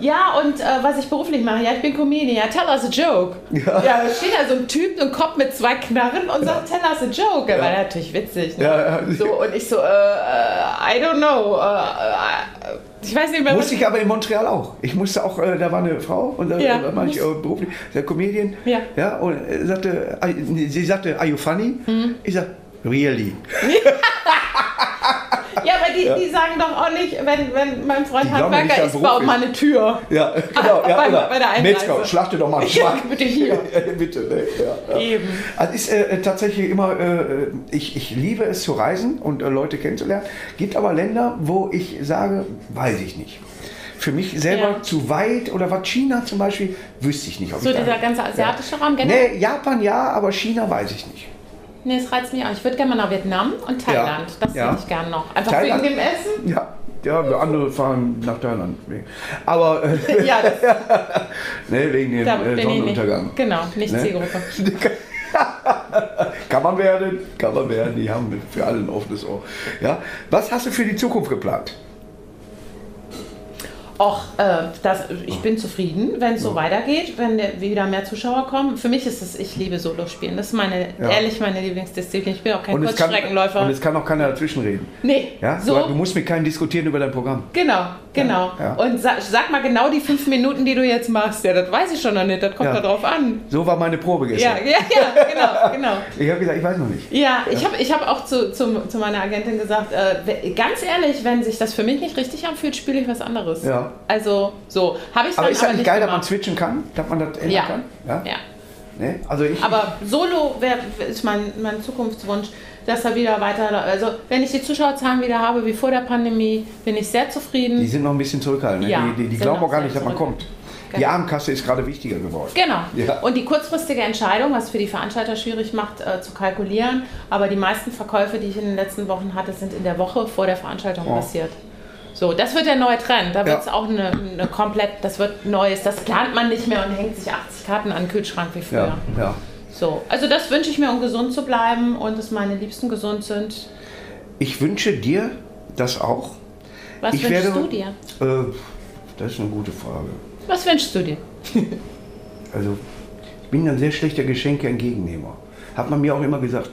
[SPEAKER 2] Ja, und äh, was ich beruflich mache, ja, ich bin Comedian. Ja, tell us a joke.
[SPEAKER 1] Ja.
[SPEAKER 2] Ja, da steht da so ein Typ, ein Kopf mit zwei Knarren und sagt, tell us a joke. Ja. War natürlich witzig. Ne?
[SPEAKER 1] Ja, ja.
[SPEAKER 2] So, und ich so, äh, äh, I don't know. Äh, äh, ich weiß nicht mehr,
[SPEAKER 1] Musste ich aber in Montreal auch. Ich musste auch, äh, da war eine Frau und da
[SPEAKER 2] Ja,
[SPEAKER 1] war ich äh, beruflich, der Comedian.
[SPEAKER 2] Ja.
[SPEAKER 1] ja und äh, sagte, äh, sie sagte, are you funny?
[SPEAKER 2] Mhm.
[SPEAKER 1] Ich sag, really.
[SPEAKER 2] Ja, aber die, die sagen doch auch nicht, wenn, wenn mein Freund
[SPEAKER 1] Die glauben ja
[SPEAKER 2] Handwerker
[SPEAKER 1] dass
[SPEAKER 2] ist,
[SPEAKER 1] Beruf
[SPEAKER 2] bau
[SPEAKER 1] ist.
[SPEAKER 2] mal eine Tür.
[SPEAKER 1] Ja, genau. Ja,
[SPEAKER 2] Bei-
[SPEAKER 1] oder
[SPEAKER 2] bei der.
[SPEAKER 1] Metzger, schlachte doch mal ein
[SPEAKER 2] Ja,
[SPEAKER 1] Schwein.
[SPEAKER 2] bitte hier.
[SPEAKER 1] Ja, bitte, ne? ja, ja.
[SPEAKER 2] Eben.
[SPEAKER 1] Also ist äh, tatsächlich immer, äh, ich, ich liebe es zu reisen und äh, Leute kennenzulernen. Gibt aber Länder, wo ich sage, weiß ich nicht. Für mich selber
[SPEAKER 2] Ja.
[SPEAKER 1] zu weit oder was China zum Beispiel, wüsste ich nicht. Ob
[SPEAKER 2] So
[SPEAKER 1] ich
[SPEAKER 2] dieser ganze asiatische Raum generell?
[SPEAKER 1] Nee, Japan ja, aber China weiß ich nicht.
[SPEAKER 2] Nee, das reizt mich auch. Ich würde gerne mal nach Vietnam und Thailand. Das
[SPEAKER 1] Ja.
[SPEAKER 2] würde ich gerne noch. Einfach
[SPEAKER 1] Thailand?
[SPEAKER 2] wegen dem Essen?
[SPEAKER 1] Ja, ja andere fahren nach Thailand. Aber äh,
[SPEAKER 2] Ja, das,
[SPEAKER 1] ne, wegen dem äh,
[SPEAKER 2] ich nicht.
[SPEAKER 1] Sonnenuntergang.
[SPEAKER 2] Genau, nicht
[SPEAKER 1] Ne?
[SPEAKER 2] Zielgruppe.
[SPEAKER 1] kann man werden, kann man werden. Die haben für alle ein offenes Ohr. Ja? Was hast du für die Zukunft geplant?
[SPEAKER 2] Och, äh, das, ich bin zufrieden, wenn es so weitergeht, wenn der, wieder mehr Zuschauer kommen. Für mich ist es, ich liebe Solo-Spielen. Das ist meine,
[SPEAKER 1] Ja.
[SPEAKER 2] ehrlich meine Lieblingsdisziplin. Ich bin auch kein
[SPEAKER 1] kann,
[SPEAKER 2] Kurzstreckenläufer.
[SPEAKER 1] und es kann auch keiner dazwischen reden.
[SPEAKER 2] nee,
[SPEAKER 1] Ja?
[SPEAKER 2] so.
[SPEAKER 1] Du, du musst mit keinem diskutieren über dein Programm.
[SPEAKER 2] Genau, genau.
[SPEAKER 1] Ja.
[SPEAKER 2] Und sag, sag mal genau die fünf Minuten, die du jetzt machst. Ja, das weiß ich schon noch nicht. Das kommt
[SPEAKER 1] Ja.
[SPEAKER 2] da drauf an.
[SPEAKER 1] So war meine Probe
[SPEAKER 2] Ja,
[SPEAKER 1] gestern.
[SPEAKER 2] ja, ja, genau, genau.
[SPEAKER 1] Ich habe gesagt, ich weiß noch nicht.
[SPEAKER 2] Ja, ich habe ich hab auch zu, zu, zu meiner Agentin gesagt, äh, ganz ehrlich, wenn sich das für mich nicht richtig anfühlt, spiele ich was anderes.
[SPEAKER 1] Ja.
[SPEAKER 2] Also so, habe ich
[SPEAKER 1] Aber ist
[SPEAKER 2] aber
[SPEAKER 1] nicht geil, dass man
[SPEAKER 2] gemacht.
[SPEAKER 1] switchen kann? Dass man das ändern
[SPEAKER 2] Ja.
[SPEAKER 1] kann? Ja.
[SPEAKER 2] Ja.
[SPEAKER 1] Ne? Also ich,
[SPEAKER 2] Aber Solo wär, ist mein, mein Zukunftswunsch, dass er wieder weiter. Also, wenn ich die Zuschauerzahlen wieder habe wie vor der Pandemie, bin ich sehr zufrieden.
[SPEAKER 1] die sind noch ein bisschen zurückhaltend. Ne?
[SPEAKER 2] Ja,
[SPEAKER 1] die die, die glauben auch gar nicht, dass man kommt.
[SPEAKER 2] zurückhaltend.
[SPEAKER 1] Die
[SPEAKER 2] Genau.
[SPEAKER 1] Abendkasse ist gerade wichtiger geworden.
[SPEAKER 2] Genau.
[SPEAKER 1] Ja.
[SPEAKER 2] Und die kurzfristige Entscheidung, was für die Veranstalter schwierig macht, äh, zu kalkulieren. Aber die meisten Verkäufe, die ich in den letzten Wochen hatte, sind in der Woche vor der Veranstaltung
[SPEAKER 1] Oh.
[SPEAKER 2] passiert. So, das wird der neue Trend. Da
[SPEAKER 1] Ja.
[SPEAKER 2] wird es auch eine, eine komplett, das wird Neues. Das plant man nicht mehr und hängt sich 80 Karten an den Kühlschrank wie früher.
[SPEAKER 1] Ja, ja.
[SPEAKER 2] So, also das wünsche ich mir, um gesund zu bleiben und dass meine Liebsten gesund sind.
[SPEAKER 1] Ich wünsche dir das auch.
[SPEAKER 2] Was
[SPEAKER 1] Ich
[SPEAKER 2] wünschst
[SPEAKER 1] werde-
[SPEAKER 2] du dir?
[SPEAKER 1] Äh, das ist eine gute Frage.
[SPEAKER 2] Was wünschst du dir?
[SPEAKER 1] Also, ich bin ein sehr schlechter Geschenke entgegennehmer. Hat man mir auch immer gesagt.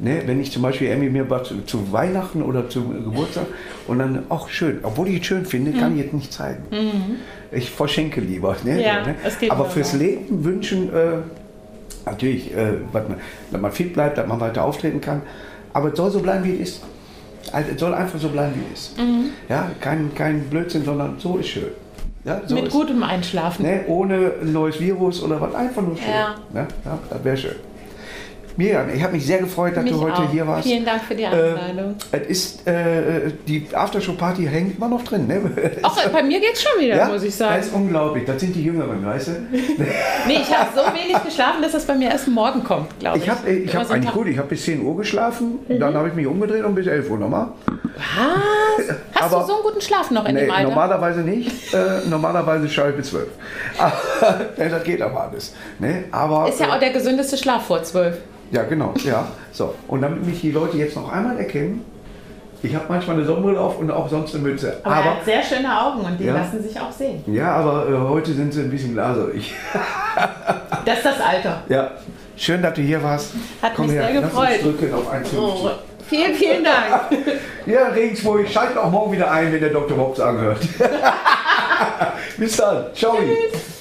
[SPEAKER 1] Ne, wenn ich zum Beispiel Emmy mir was zu, zu Weihnachten oder zum Geburtstag und dann auch schön, obwohl ich es schön finde, kann ich jetzt nicht zeigen. Ich verschenke lieber. Ne?
[SPEAKER 2] Mhm. Ja,
[SPEAKER 1] ne? Aber fürs
[SPEAKER 2] so.
[SPEAKER 1] Leben wünschen äh, natürlich, äh, man, dass man fit bleibt, dass man weiter auftreten kann. Aber es soll so bleiben, wie es ist. Also, es soll einfach so bleiben, wie es ist.
[SPEAKER 2] Mhm.
[SPEAKER 1] Ja, kein, kein Blödsinn, sondern so ist schön. Ja, so
[SPEAKER 2] Mit
[SPEAKER 1] ist,
[SPEAKER 2] gutem Einschlafen.
[SPEAKER 1] Ne, ohne ein neues Virus oder was, einfach nur schön.
[SPEAKER 2] Ja.
[SPEAKER 1] Ne? Ja, das wäre schön. Miriam, ich habe mich sehr gefreut, dass
[SPEAKER 2] Mich
[SPEAKER 1] du heute
[SPEAKER 2] auch.
[SPEAKER 1] hier warst.
[SPEAKER 2] Vielen Dank für die
[SPEAKER 1] Äh,
[SPEAKER 2] Einladung.
[SPEAKER 1] es ist, äh, die Aftershow-Party hängt immer noch drin, ne?
[SPEAKER 2] Auch bei mir geht's schon wieder, muss ich
[SPEAKER 1] Das
[SPEAKER 2] sagen.
[SPEAKER 1] ist unglaublich. Das sind die Jüngeren, weißt du?
[SPEAKER 2] Nee, ich habe so wenig geschlafen, dass das bei mir erst morgen kommt, glaube ich.
[SPEAKER 1] Ich habe ich hab
[SPEAKER 2] so
[SPEAKER 1] eigentlich gut, ich habe bis 10 Uhr geschlafen, dann habe ich mich umgedreht und bis 11 Uhr nochmal.
[SPEAKER 2] Was? Hast
[SPEAKER 1] Aber-
[SPEAKER 2] du so einen guten Schlaf noch in
[SPEAKER 1] Nee,
[SPEAKER 2] dem Alter?
[SPEAKER 1] normalerweise nicht. Äh, normalerweise schaue ich bis 12. Aber, das geht aber alles. Ne? Aber,
[SPEAKER 2] Ist ja auch der gesündeste Schlaf vor zwölf.
[SPEAKER 1] Ja, genau, ja. So, und damit mich die Leute jetzt noch einmal erkennen, ich habe manchmal eine Sonnenbrille auf und auch sonst eine Mütze.
[SPEAKER 2] Aber, er
[SPEAKER 1] Aber,
[SPEAKER 2] hat sehr schöne Augen und die
[SPEAKER 1] Ja.
[SPEAKER 2] lassen sich auch sehen.
[SPEAKER 1] ja, aber äh, heute sind sie ein bisschen glaserig.
[SPEAKER 2] Das ist das Alter.
[SPEAKER 1] Ja, schön, dass du hier warst.
[SPEAKER 2] Hat mich sehr
[SPEAKER 1] lass
[SPEAKER 2] gefreut.
[SPEAKER 1] uns drücken auf 1,50.
[SPEAKER 2] Oh, vielen, vielen Dank.
[SPEAKER 1] Ja, Regensburg, schaltet auch morgen wieder ein, wenn der Dr. Box anhört. Bis dann. Ciao.
[SPEAKER 2] Tschüss.